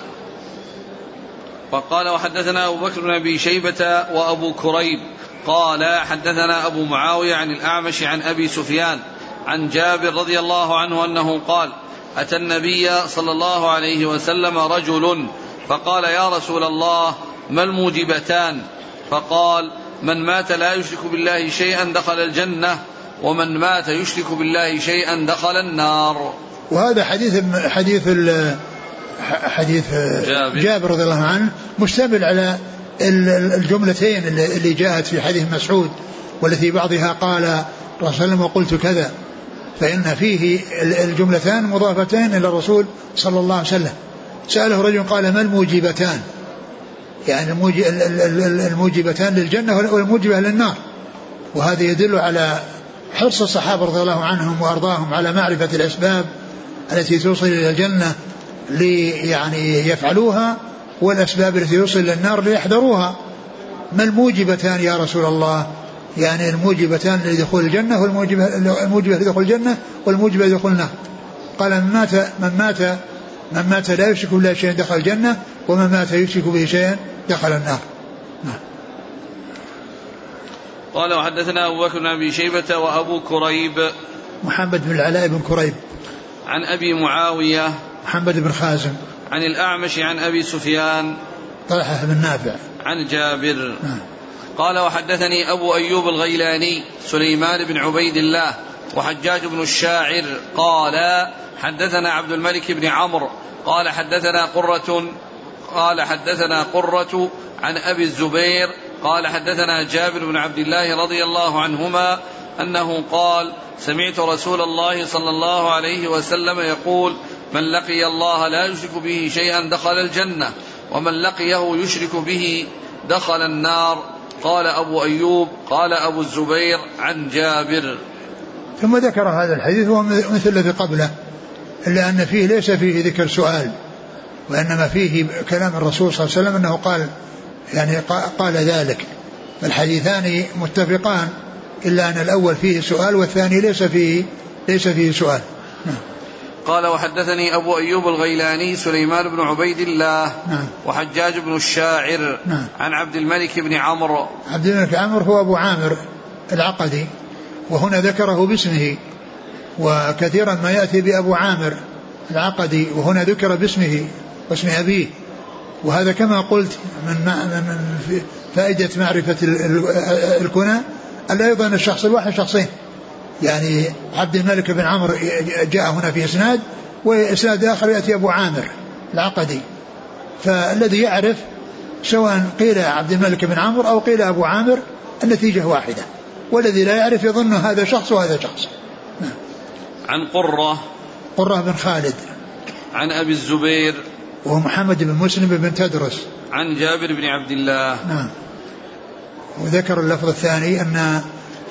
وقال وحدثنا أبو بكر بن أبي شيبة وأبو كريب قال حدثنا أبو معاوية عن الأعمش عن أبي سفيان عن جابر رضي الله عنه أنه قال أتى النبي صلى الله عليه وسلم رجل فقال يا رسول الله ما الموجبتان؟ فقال من مات لا يشرك بالله شيئا دخل الجنة ومن مات يشرك بالله شيئا دخل النار. وهذا حديث حديث حديث جابر, جابر رضي الله عنه مشتمل على الجملتين اللي جاءت في حديث مسعود والتي بعضها قال رسول الله وقلت كذا فإن فيه الجملتان مضافتين إلى الرسول صلى الله عليه وسلم. سأله رجل قال ما الموجبتان؟ يعني الموجبتان للجنة والموجبة للنار. وهذا يدل على حرص الصحابة رضي الله عنهم وأرضاهم على معرفة الأسباب التي توصل إلى الجنة لي يعني يفعلوها والأسباب التي توصل إلى النار ليحذروها. ما الموجبتان يا رسول الله؟ يعني الموجبتان لدخول الجنة والموجبة الموجبة لدخول الجنة والموجبة لدخول النار. قال من مات من مات من مات لا يشرك بالله شيئا دخل الجنة ومن مات يشرك به شيئا دخل النار. نعم. قال وحدثنا أبو بكر بن أبي شيبة وأبو كريب. محمد بن العلاء بن كريب. عن أبي معاوية. محمد بن خازم. عن الأعمش عن أبي سفيان طلحة بن نافع. عن جابر. نعم. قال وحدثني أبو أيوب الغيلاني سليمان بن عبيد الله وحجاج بن الشاعر. قال حدثنا عبد الملك بن عمرو. قال حدثنا قرة قال حدثنا قرة عن أبي الزبير. قال حدثنا جابر بن عبد الله رضي الله عنهما أنه قال سمعت رسول الله صلى الله عليه وسلم يقول من لقي الله لا يشرك به شيئا دخل الجنة ومن لقيه يشرك به دخل النار. قال أبو أيوب قال أبو الزبير عن جابر. ثم ذكر هذا الحديث هو مثل الذي قبله إلا أن فيه ليس فيه ذكر سؤال وإنما فيه كلام الرسول صلى الله عليه وسلم أنه قال يعني قال ذلك. الحديثان متفقان إلا أن الأول فيه سؤال والثاني ليس فيه ليس فيه سؤال. نعم. قال وحدثني أبو أيوب الغيلاني سليمان بن عبيد الله نعم. وحجاج بن الشاعر نعم. عن عبد الملك بن عمرو. عبد الملك عمرو هو أبو عامر العقدي وهنا ذكره باسمه وكثيرا ما يأتي بأبو عامر العقدي وهنا ذكر باسمه واسم أبيه. وهذا كما قلت من, فائدة معرفة الكنى أن أيضا الشخص الواحد شخصين. يعني عبد الملك بن عمرو جاء هنا في إسناد وإسناد آخر يأتي أبو عامر العقدي. فالذي يعرف سواء قيل عبد الملك بن عمرو أو قيل أبو عامر النتيجة واحدة والذي لا يعرف يظن هذا شخص وهذا شخص. عن قرة. قرة بن خالد. عن أبي الزبير. وهو محمد بن مسلم بن تدرس. عن جابر بن عبد الله. نعم. وذكر اللفظ الثاني أن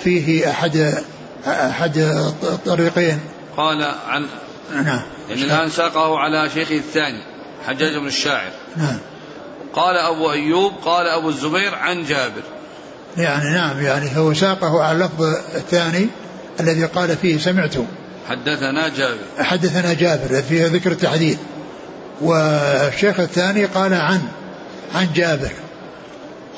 فيه أحد أحد الطريقين قال عن نعم. يعني الآن ساقه على شيخه الثاني حجاج بن الشاعر. نعم. قال أبو أيوب قال أبو الزبير عن جابر. يعني نعم يعني هو ساقه على اللفظ الثاني الذي قال فيه سمعت حدثنا جابر. حدثنا جابر فيه ذكر التحديث والشيخ الثاني قال عن عن جابر.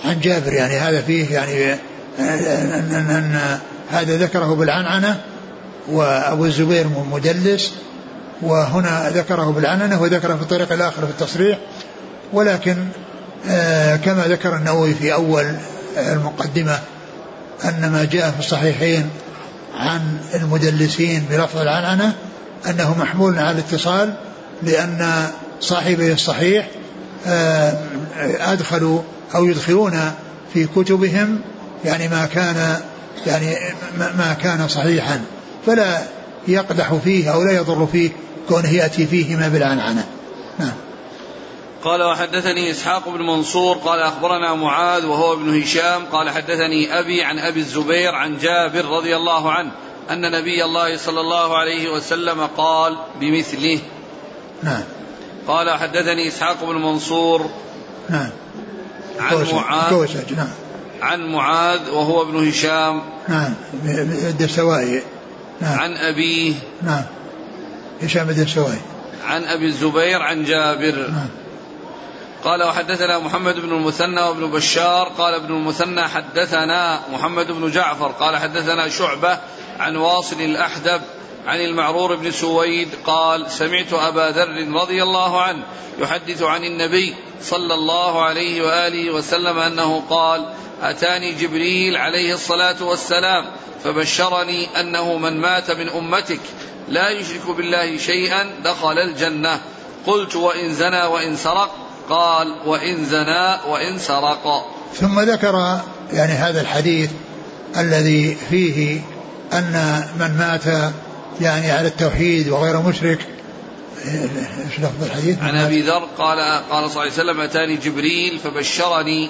عن جابر يعني هذا فيه يعني أن, أن, أن هذا ذكره بالعنعنة وأبو الزبير مدلس وهنا ذكره بالعنعنة وذكره في الطريق الآخر في التصريح. ولكن آه كما ذكر النووي في أول المقدمة أن ما جاء في الصحيحين عن المدلسين بلفظ العنعنة أنه محمول على الاتصال لأن صاحبي الصحيح آه، أدخلوا أو يدخلون في كتبهم يعني ما كان يعني ما كان صحيحا فلا يقدح فيه أو لا يضر فيه كونه يأتي فيه ما بالعنعنة نعم. قال وحدثني إسحاق بن منصور قال أخبرنا معاذ وهو ابن هشام قال حدثني أبي عن أبي الزبير عن جابر رضي الله عنه أن نبي الله صلى الله عليه وسلم قال بمثله. نعم. قال حدثني إسحاق بن منصور نعم. عن معاذ. نعم. عن معاذ وهو ابن هشام. نعم الدستوائي نعم. عن أبيه. نعم. هشام الدستوائي عن أبي الزبير عن جابر. نعم. قال وحدثنا محمد بن المثنى وابن بشار. قال ابن المثنى حدثنا محمد بن جعفر. قال حدثنا شعبة عن واصل الأحدب عن المعرور بن سويد. قال سمعت أبا ذر رضي الله عنه يحدث عن النبي صلى الله عليه وآله وسلم أنه قال أتاني جبريل عليه الصلاة والسلام فبشرني أنه من مات من أمتك. لا يشرك بالله شيئا دخل الجنة. قلت وإن زنى وإن سرق. قال وإن زنى وإن سرق. ثم ذكر يعني هذا الحديث الذي فيه أن من مات يعني على التوحيد وغير مشرك. إيش لفظ الحديث؟ عن أبي ذر قال قال صلى الله عليه وسلم آتاني جبريل فبشرني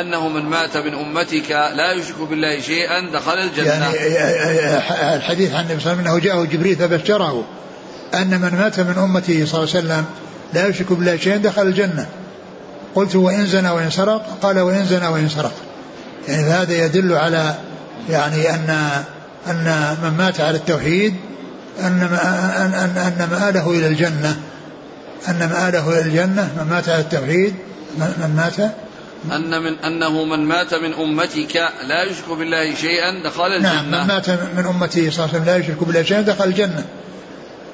أنه من مات من أمتك لا يشرك بالله شيئا دخل الجنة. يعني الحديث عن النبي صلى الله عليه وسلم أنه جاءه جبريل فبشره أن من مات من أمته صلى الله عليه وسلم لا يشرك بالله شيئا دخل الجنة. قلت وإن زنى وإن سرق قال وإن زنى وإن سرق. يعني هذا يدل على يعني أن أن من مات على التوحيد أن أن أن, أن مآله إلى الجنة أن مآله إلى الجنة من مات على التوحيد من مات أن من أنه من مات من أمتك لا يشرك بالله شيئا دخل الجنة نعم من مات من أمته صلى الله عليه وسلم لا يشرك بالله شيئا دخل الجنة.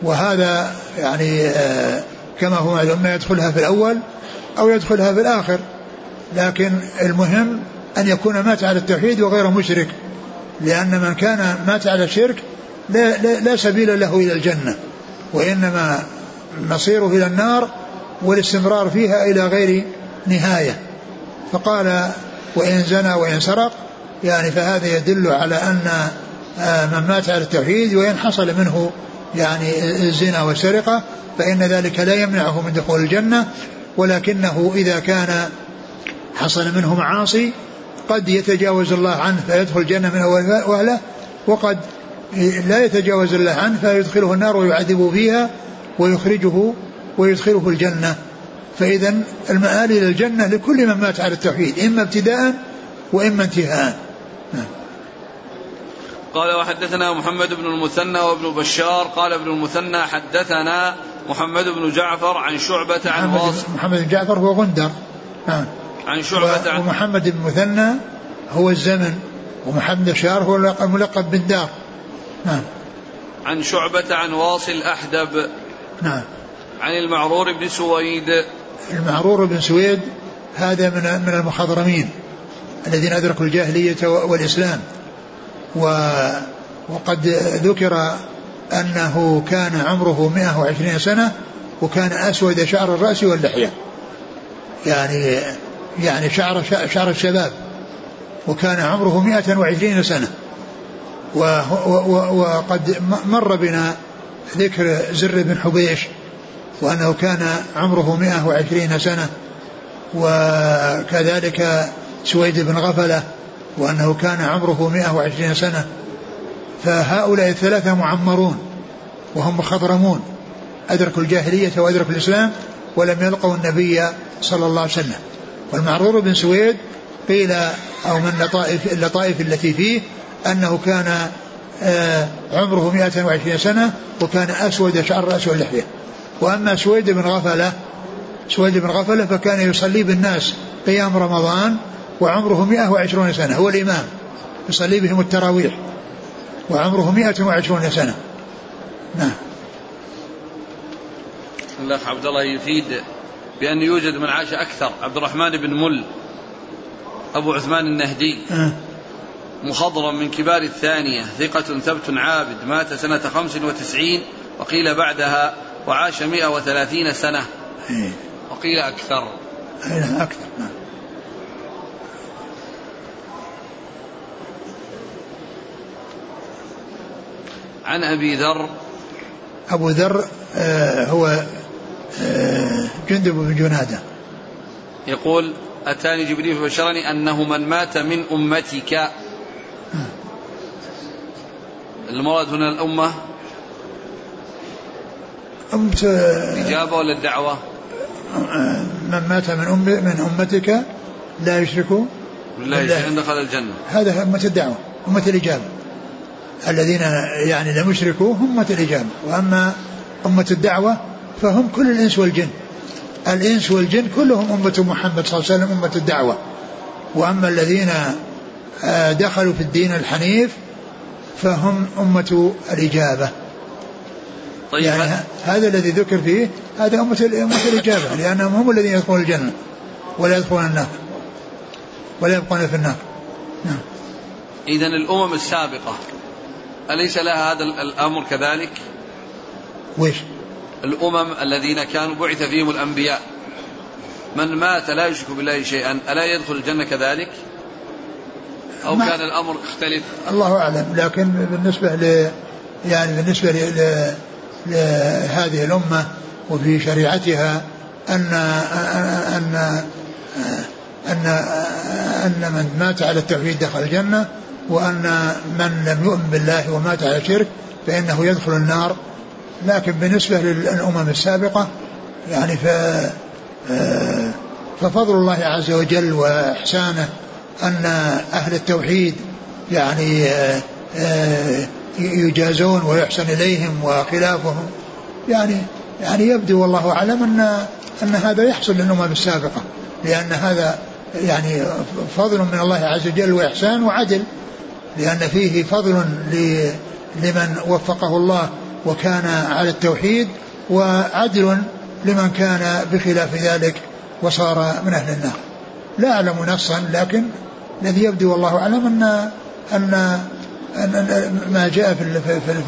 وهذا يعني آه، كما هو معلوم يدخلها في الأول أو يدخلها في الآخر. لكن المهم أن يكون مات على التوحيد وغير مشرك. لأن من كان مات على الشرك لا, لا, لا سبيل له إلى الجنة. وإنما مصيره إلى النار والاستمرار فيها إلى غير نهاية. فقال وإن زنى وإن سرق يعني فهذا يدل على أن آه، من مات على التوحيد وإن حصل منه يعني الزنا والسرقة فإن ذلك لا يمنعه من دخول الجنة. ولكنه إذا كان حصل منه معاصي قد يتجاوز الله عنه فيدخل الجنة من أول وهلة وقد لا يتجاوز الله عنه فيدخله النار ويعذبه فيها ويخرجه ويدخله الجنة. فإذا المآل إلى الجنة لكل من مات على التوحيد إما ابتداء وإما انتهاء. قال وحدثنا محمد بن المثنى وابن بشار قال ابن المثنى حدثنا محمد بن جعفر عن شعبة عن واصل. محمد بن جعفر هو غندر. نعم عن شعبة عن ومحمد بن المثنى هو الزمن ومحمد بشار هو ملقب بالدار. نعم عن شعبة عن واصل أحدب. نعم. عن المعرور بن سويد. المعرور بن سويد هذا من من المخضرمين الذين أدركوا الجاهلية والإسلام. و وقد ذكر أنه كان عمره 120 سنة وكان أسود شعر الرأس واللحية. يعني يعني شعر شعر الشباب. وكان عمره 120 سنة. وقد مر بنا ذكر زر بن حبيش وأنه كان عمره 120 سنة وكذلك سويد بن غفلة وأنه كان عمره 120 سنة. فهؤلاء الثلاثة معمرون وهم مخضرمون أدركوا الجاهلية وأدركوا الإسلام ولم يلقوا النبي صلى الله عليه وسلم. والمعرور بن سويد قيل أو من اللطائف, اللطائف التي فيه أنه كان آه، عمره 120 سنة وكان أسود شعر رأسه واللحية وأما سويد بن غفلة سويد بن غفلة فكان يصلي بالناس قيام رمضان وعمره 120 سنة هو الإمام. يصلي بهم التراويح وعمره 120 سنة. نعم. الأخ عبد الله يفيد بأن يوجد من عاش أكثر عبد الرحمن بن مل أبو عثمان النهدي. أه. مخضرم من كبار الثانية ثقة ثبت عابد مات سنة خمس وتسعين وقيل بعدها وعاش مئة وثلاثين سنة. إيه. وقيل أكثر. إيه، أكثر نعم. عن أبي ذر. أبو ذر آه هو آه جندب بن جنادة. يقول أتاني جبريل فبشرني أنه من مات من أمتك. المراد هنا الأمة أمت الإجابة ولا الدعوة؟ من مات من أم من أمتك لا يشرك؟ بالله شيئا دخل الجنة. هذا أمة الدعوة أمة الإجابة. الذين يعني لم يشركوا هم أمة الإجابة وأما أمة الدعوة فهم كل الإنس والجن. الإنس والجن كلهم أمة محمد صلى الله عليه وسلم أمة الدعوة. وأما الذين آه، دخلوا في الدين الحنيف فهم أمة الإجابة. طيب يعني هذا الذي ذكر فيه هذا أمة الإجابة لأنهم هم الذين يدخلون الجنة ولا يدخلون النار ولا يبقون في النار نعم إذا الأمم السابقة أليس لها هذا الأمر كذلك؟ ويش؟ الأمم الذين كانوا بعث فيهم الأنبياء من مات لا يشرك بالله شيئا ألا يدخل الجنة كذلك؟ أو كان الأمر يختلف؟ الله أعلم لكن بالنسبة ل يعني بالنسبة ل... لهذه الأمة وفي شريعتها أن أن أن أن من مات على التوحيد دخل الجنة وأن من لم يؤمن بالله ومات على الشرك فإنه يدخل النار. لكن بالنسبة للأمم السابقة يعني ف ففضل الله عز وجل وإحسانه أن أهل التوحيد يعني يجازون ويحسن إليهم وخلافهم. يعني يعني يبدو والله أعلم أن أن هذا يحصل للأمم السابقة لأن هذا يعني فضل من الله عز وجل وإحسان وعدل لأن فيه فضل لمن وفقه الله وكان على التوحيد وعدل لمن كان بخلاف ذلك وصار من أهل النار. لا أعلم نصا لكن الذي يبدو والله أعلم أن أن أن ما جاء في في في,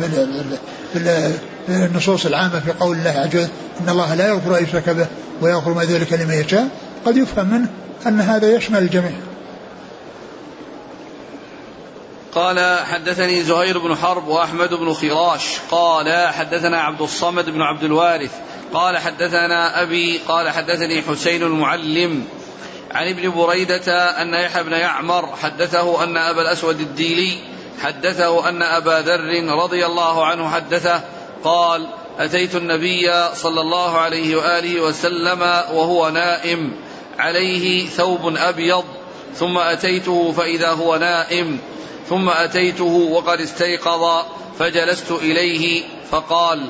في, النصوص العامة في قول الله عز وجل إن الله لا يغفر أن يشرك به ويغفر ما ذلك لمن يشاء قد يفهم منه أن هذا يشمل الجميع. قال حدثني زهير بن حرب وأحمد بن خراش قال حدثنا عبد الصمد بن عبد الوارث قال حدثنا أبي قال حدثني حسين المعلم عن ابن بريدة أن يحيى بن يعمر حدثه أن أبا الأسود الديلي حدثه أن أبا ذر رضي الله عنه حدثه قال أتيت النبي صلى الله عليه وآله وسلم وهو نائم عليه ثوب أبيض ثم أتيته فإذا هو نائم ثم أتيته وقد استيقظ فجلست إليه فقال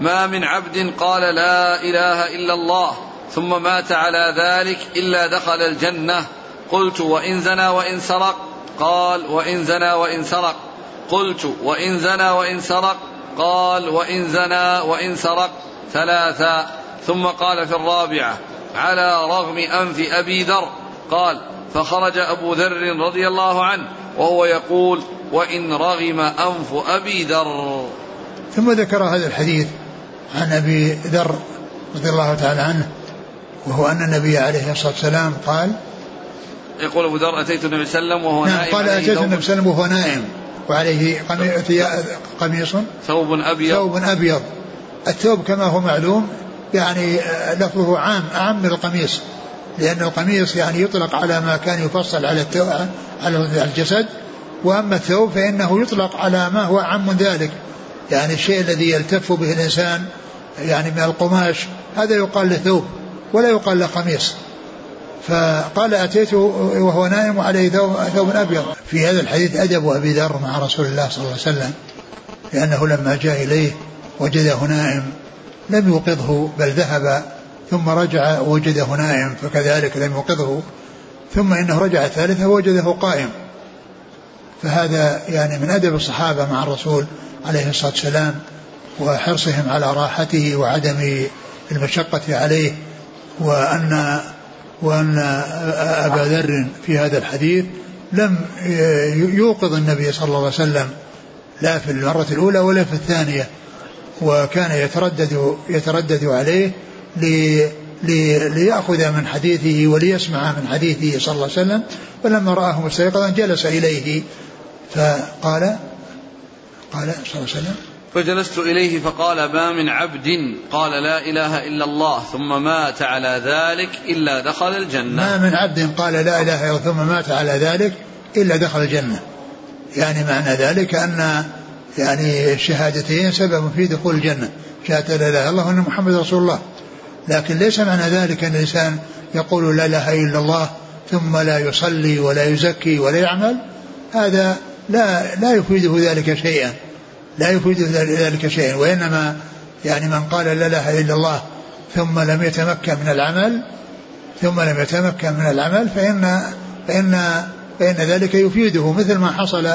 ما من عبد قال لا إله إلا الله ثم مات على ذلك إلا دخل الجنة قلت وإن زنى وإن سرق قال وإن زنى وإن سرق. قلت وإن زنى وإن سرق. قال وإن زنى وإن سرق. ثلاثا ثم قال في الرابعة على رغم أنف أبي ذر. قال فخرج أبو ذر رضي الله عنه وهو يقول وإن رغم أنف أبي ذر. ثم ذكر هذا الحديث عن أبي ذر رضي الله تعالى عنه وهو أن النبي عليه الصلاة والسلام قال يقول أبو ذر أتيت النبي صلى الله عليه وسلم وهو نعم نائم قال أتيت النبي صلى الله عليه وسلم وهو نائم وعليه قميص ثوب. أبيض. ثوب أبيض. الثوب كما هو معلوم يعني لفظه عام أعم من القميص لأن القميص يعني يطلق على ما كان يفصل على على الجسد وأما الثوب فإنه يطلق على ما هو أعم من ذلك. يعني الشيء الذي يلتف به الإنسان يعني من القماش هذا يقال له ثوب ولا يقال له قميص. فقال أتيته وهو نائم وعليه ثوب أبيض. في هذا الحديث أدب أبي ذر مع رسول الله صلى الله عليه وسلم لأنه لما جاء إليه وجده نائم لم يوقظه بل ذهب ثم رجع وجده نائم فكذلك لم يوقظه ثم إنه رجع ثالثة وجده قائم. فهذا يعني من أدب الصحابة مع الرسول عليه الصلاة والسلام وحرصهم على راحته وعدم المشقة عليه وأن وأن أبا ذر في هذا الحديث لم يوقظ النبي صلى الله عليه وسلم لا في المرة الأولى ولا في الثانية وكان يتردد يتردد عليه لي لي ليأخذ من حديثه وليسمع من حديثه صلى الله عليه وسلم فلما رآه مستيقظا جلس إليه فقال قال صلى الله عليه وسلم فجلست إليه فقال ما من عبد؟ قال لا إله إلا الله ثم مات على ذلك إلا دخل الجنة. ما من عبد قال لا إله إلا الله ثم مات على ذلك إلا دخل الجنة. يعني معنى ذلك أن يعني الشهادتين سبب في دخول الجنة. شهادة لا إله إلا الله وأن محمد رسول الله. لكن ليس معنى ذلك أن الإنسان يقول لا إله إلا الله ثم لا يصلي ولا يزكي ولا يعمل. هذا لا لا يفيده ذلك شيئا. لا يفيده ذلك شيئا وإنما يعني من قال لا إله إلا الله ثم لم يتمكن من العمل ثم لم يتمكن من العمل فإن فإن فإن ذلك يفيده مثل ما حصل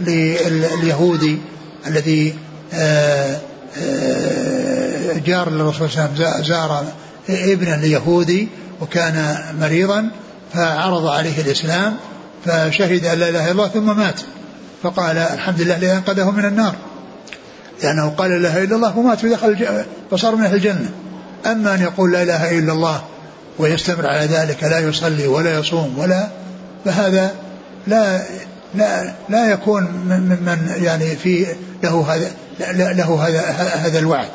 لليهودي الذي آه، آه، جار للرسول صلى الله عليه وسلم زار ابنا ليهودي وكان مريضا فعرض عليه الإسلام فشهد أن لا إله إلا الله ثم مات فقال الحمد لله الذي أنقذه من النار. لأنه قال لا إله إلا الله ومات ودخل فصار من أهل الجنة. أما أن يقول لا إله إلا الله ويستمر على ذلك لا يصلي ولا يصوم ولا فهذا لا لا لا يكون من يعني في له هذا له هذا هذا الوعد.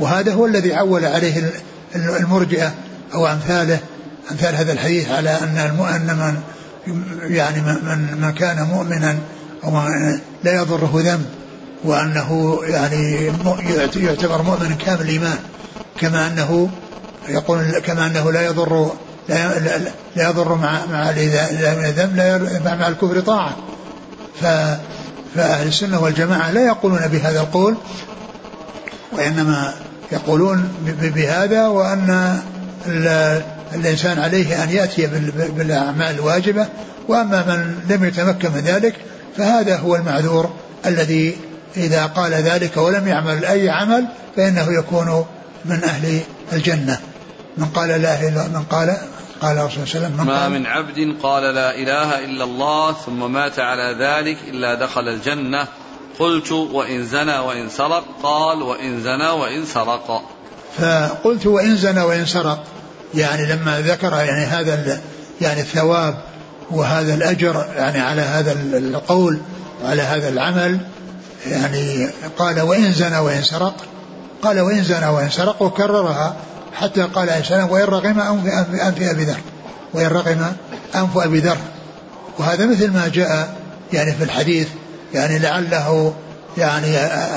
وهذا هو الذي عول عليه المرجئة أو أمثاله أمثال هذا الحديث على أن أن من يعني من من كان مؤمنا أو لا يضره ذنب. وأنه يعني يعتبر مؤمنا كامل الإيمان كما أنه يقول كما أنه لا يضر لا, لا يضر مع مع الذنب لا مع الكفر طاعة. ف فأهل السنة والجماعة لا يقولون بهذا القول وإنما يقولون بهذا وأن الإنسان عليه أن يأتي بالأعمال الواجبة وأما من لم يتمكن من ذلك فهذا هو المعذور الذي إذا قال ذلك ولم يعمل أي عمل فإنه يكون من أهل الجنة. من قال لا إله إلا من قال قال الرسول صلى الله عليه وسلم ما من عبد قال لا إله إلا الله ثم مات على ذلك إلا دخل الجنة. قلت وإن زنى وإن سرق قال وإن زنى وإن سرق. فقلت وإن زنى وإن سرق. يعني لما ذكر يعني هذا يعني الثواب وهذا الأجر يعني على هذا القول وعلى هذا العمل يعني قال وإن زنى وإن سرق قال وإن زنى وإن سرق وكررها حتى قال عليه السلام وإن رغم أنف, أبي ذر وإن رغم أنف أبي ذر. وهذا مثل ما جاء يعني في الحديث يعني لعله يعني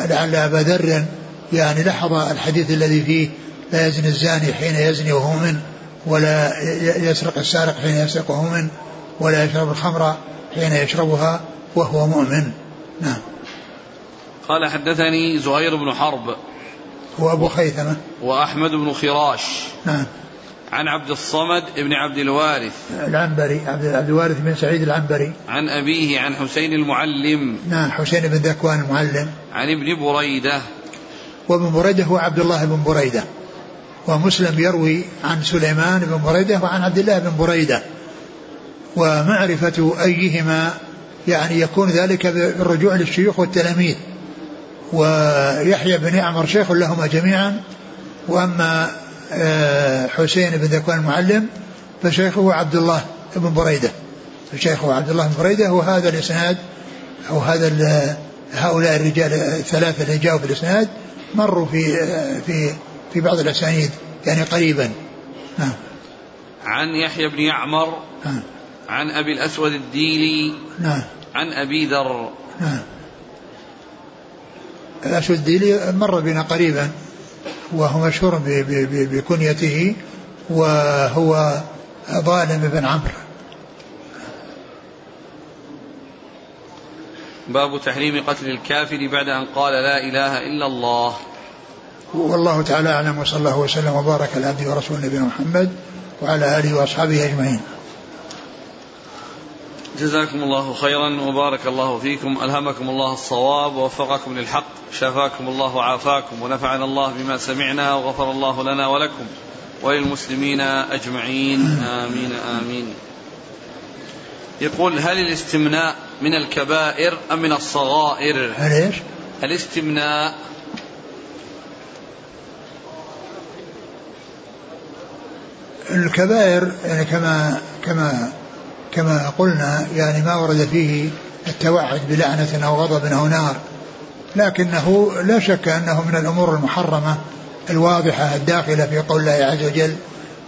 لعل أبا ذر يعني لحظ الحديث الذي فيه لا يزني الزاني حين يزني وهو من ولا يسرق السارق حين يسرق وهو من ولا يشرب الخمر حين يشربها وهو مؤمن. نعم. قال حدثني زهير بن حرب هو أبو خيثمة. وأحمد بن خراش. نعم. عن عبد الصمد بن عبد الوارث. العنبري عبد الوارث بن سعيد العنبري. عن أبيه عن حسين المعلم. نعم حسين بن ذكوان المعلم. عن ابن بريدة. وابن بريدة هو عبد الله بن بريدة. ومسلم يروي عن سليمان بن بريدة وعن عبد الله بن بريدة. ومعرفة أيهما يعني يكون ذلك بالرجوع للشيوخ والتلاميذ. ويحيى بن يعمر شيخ لهما جميعا. وأما آه، حسين بن ذكوان المعلم فشيخه عبد الله بن بريدة. فشيخه عبد الله بن بريدة وهذا الإسناد أو هذا هؤلاء الرجال الثلاثة اللي جاءوا في الإسناد مروا في آه، في في بعض الأسانيد يعني قريبا. نعم. عن يحيى بن يعمر نعم. عن أبي الأسود الديلي نعم. عن أبي ذر نعم. الأسود الديلي مر بنا قريبا وهو مشهور بكنيته وهو ظالم بن عمرو. باب تحريم قتل الكافر بعد أن قال لا إله إلا الله. والله تعالى أعلم وصلى الله وسلم وبارك على عبده ورسوله نبينا محمد وعلى آله وأصحابه أجمعين. جزاكم الله خيرا وبارك الله فيكم. ألهمكم الله الصواب ووفقكم للحق. شفاكم الله وعافاكم ونفعنا الله بما سمعنا وغفر الله لنا ولكم وللمسلمين أجمعين. آمين آمين. يقول هل الاستمناء من الكبائر أم من الصغائر؟ هل إيش؟ الاستمناء الكبائر يعني كما كما كما قلنا يعني ما ورد فيه التوعد بلعنة أو غضب أو نار. لكنه لا شك أنه من الأمور المحرمة الواضحة الداخلة في قول الله عز وجل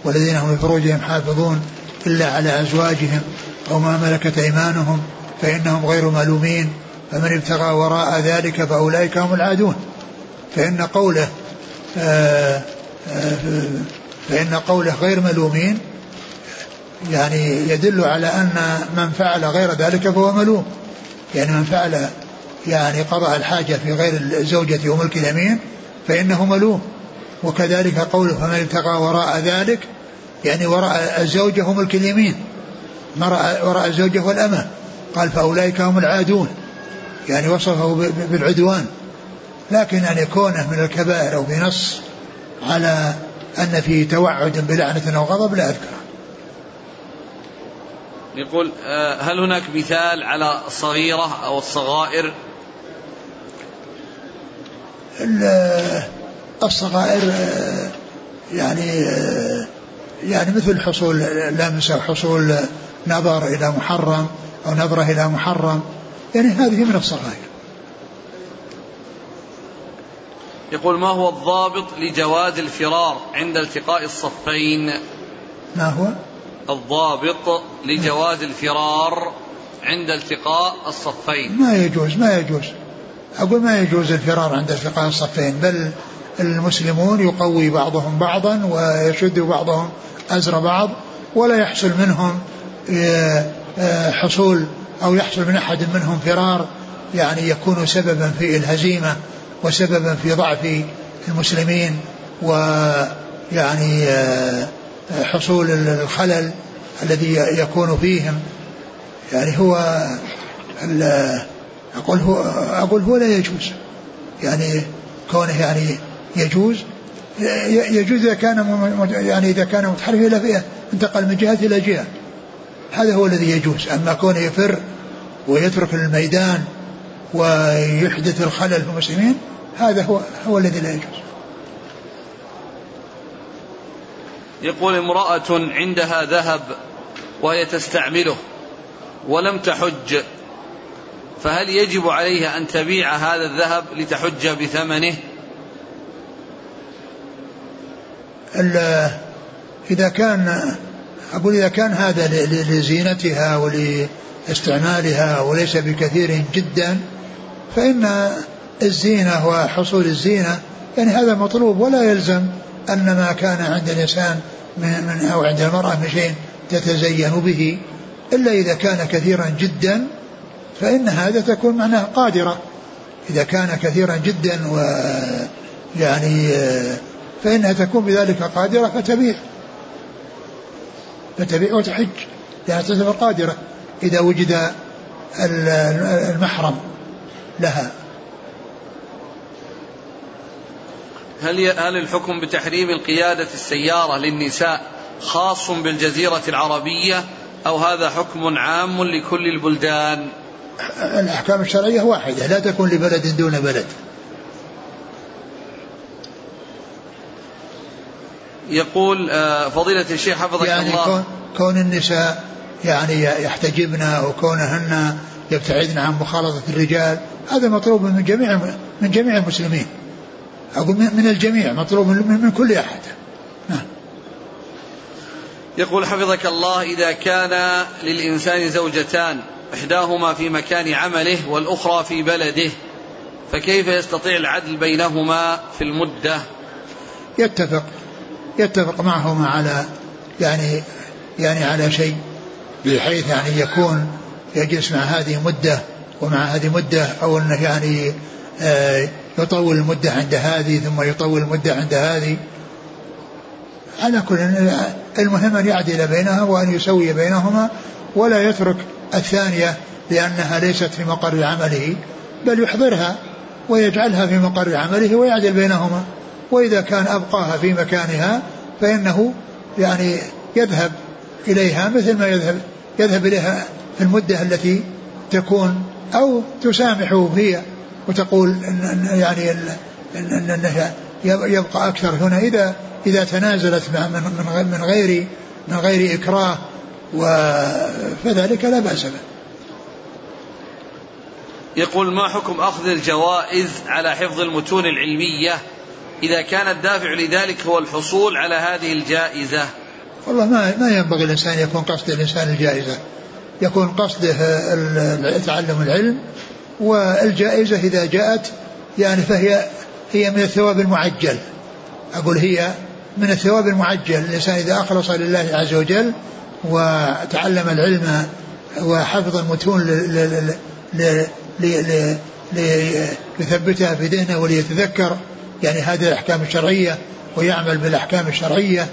والذين هم لفروجهم حافظون إلا على أزواجهم أو ما ملكت أيمانهم فإنهم غير ملومين فمن ابتغى وراء ذلك فأولئك هم العادون. فإن قوله آه، آه، فإن قوله غير ملومين يعني يدل على أن من فعل غير ذلك فهو ملوم. يعني من فعل يعني قضاء الحاجة في غير الزوجة وملك اليمين فإنه ملوم. وكذلك قوله فمن ابتغى وراء ذلك يعني وراء الزوجة وملك اليمين وراء الزوجة والأمة قال فأولئك هم العادون. يعني وصفه بالعدوان. لكن أن يكونه من الكبائر أو بنص على أن فيه توعد بلعنة أو غضب لا أذكره يقول آه، هل هناك مثال على الصغيرة أو الصغائر؟ الصغائر آه، يعني آه، يعني مثل حصول لمسة حصول نظر إلى محرم أو نظرة إلى محرم يعني هذه من الصغائر. يقول ما هو الضابط لجواز الفرار عند التقاء الصفين؟ ما هو؟ الضابط لجواز الفرار عند التقاء الصفين. ما يجوز ما يجوز. أقول ما يجوز الفرار عند التقاء الصفين بل المسلمون يقوي بعضهم بعضا ويشد بعضهم أزر بعض ولا يحصل منهم آه، آه، حصول أو يحصل من أحد منهم فرار يعني يكون سببا في الهزيمة وسببا في ضعف المسلمين ويعني آه، حصول الخلل الذي يكون فيهم. يعني هو أقول هو أقول هو لا يجوز. يعني كونه يعني يجوز يجوز إذا كان يعني إذا كان متحرف إلى فئة انتقل من جهة إلى جهة. هذا هو الذي يجوز. أما كونه يفر ويترك الميدان ويحدث الخلل في المسلمين هذا هو هو الذي لا يجوز. يقول امرأة عندها ذهب وهي تستعمله ولم تحج فهل يجب عليها أن تبيع هذا الذهب لتحج بثمنه؟ إذا كان أقول إذا كان هذا لزينتها ولاستعمالها وليس بكثير جدا فإن الزينة وحصول الزينة يعني هذا مطلوب ولا يلزم. أن ما كان عند الإنسان من, من أو عند المرأة من شيء تتزين به إلا إذا كان كثيرا جدا فإن هذا تكون معناه قادرة. إذا كان كثيرا جدا و يعني فإنها تكون بذلك قادرة فتبيع. فتبيع وتحج لأنها تعتبر قادرة إذا وجد المحرم لها. هل هل الحكم بتحريم القيادة السيارة للنساء خاص بالجزيرة العربية أو هذا حكم عام لكل البلدان؟ الأحكام الشرعية واحدة لا تكون لبلد دون بلد. يقول آه، فضيلة الشيخ حفظك يعني الله كون, كون النساء يعني يحتجبن وكونهن يبتعدن عن مخالطة الرجال هذا مطلوب من جميع من جميع المسلمين أقول من الجميع مطلوب من, كل أحد. نعم. يقول حفظك الله إذا كان للإنسان زوجتان إحداهما في مكان عمله والأخرى في بلده فكيف يستطيع العدل بينهما في المدة؟ يتفق يتفق معهما على يعني يعني على شيء بحيث يعني يكون يجلس مع هذه مدة ومع هذه مدة أو أنه يعني آه يطول المدة عند هذه ثم يطول المدة عند هذه. على كل المهم أن يعدل بينها وأن يسوي بينهما ولا يترك الثانية لأنها ليست في مقر عمله بل يحضرها ويجعلها في مقر عمله ويعدل بينهما. وإذا كان أبقاها في مكانها فإنه يعني يذهب إليها مثل ما يذهب يذهب إليها في المدة التي تكون أو تسامحه هي. وتقول إن يعني أنه يبقى أكثر هنا إذا إذا تنازلت من من غير من غير إكراه فذلك لا بأس به. يقول ما حكم أخذ الجوائز على حفظ المتون العلمية إذا كان الدافع لذلك هو الحصول على هذه الجائزة والله ما ما ينبغي الإنسان يكون قصد الإنسان الجائزة يكون قصده تعلم العلم والجائزة إذا جاءت يعني فهي هي من الثواب المعجل. أقول هي من الثواب المعجل. الإنسان إذا أخلص لله عز وجل وتعلم العلم وحفظ المتون ليثبتها في ذهنه وليتذكر يعني هذه الأحكام الشرعية ويعمل بالأحكام الشرعية.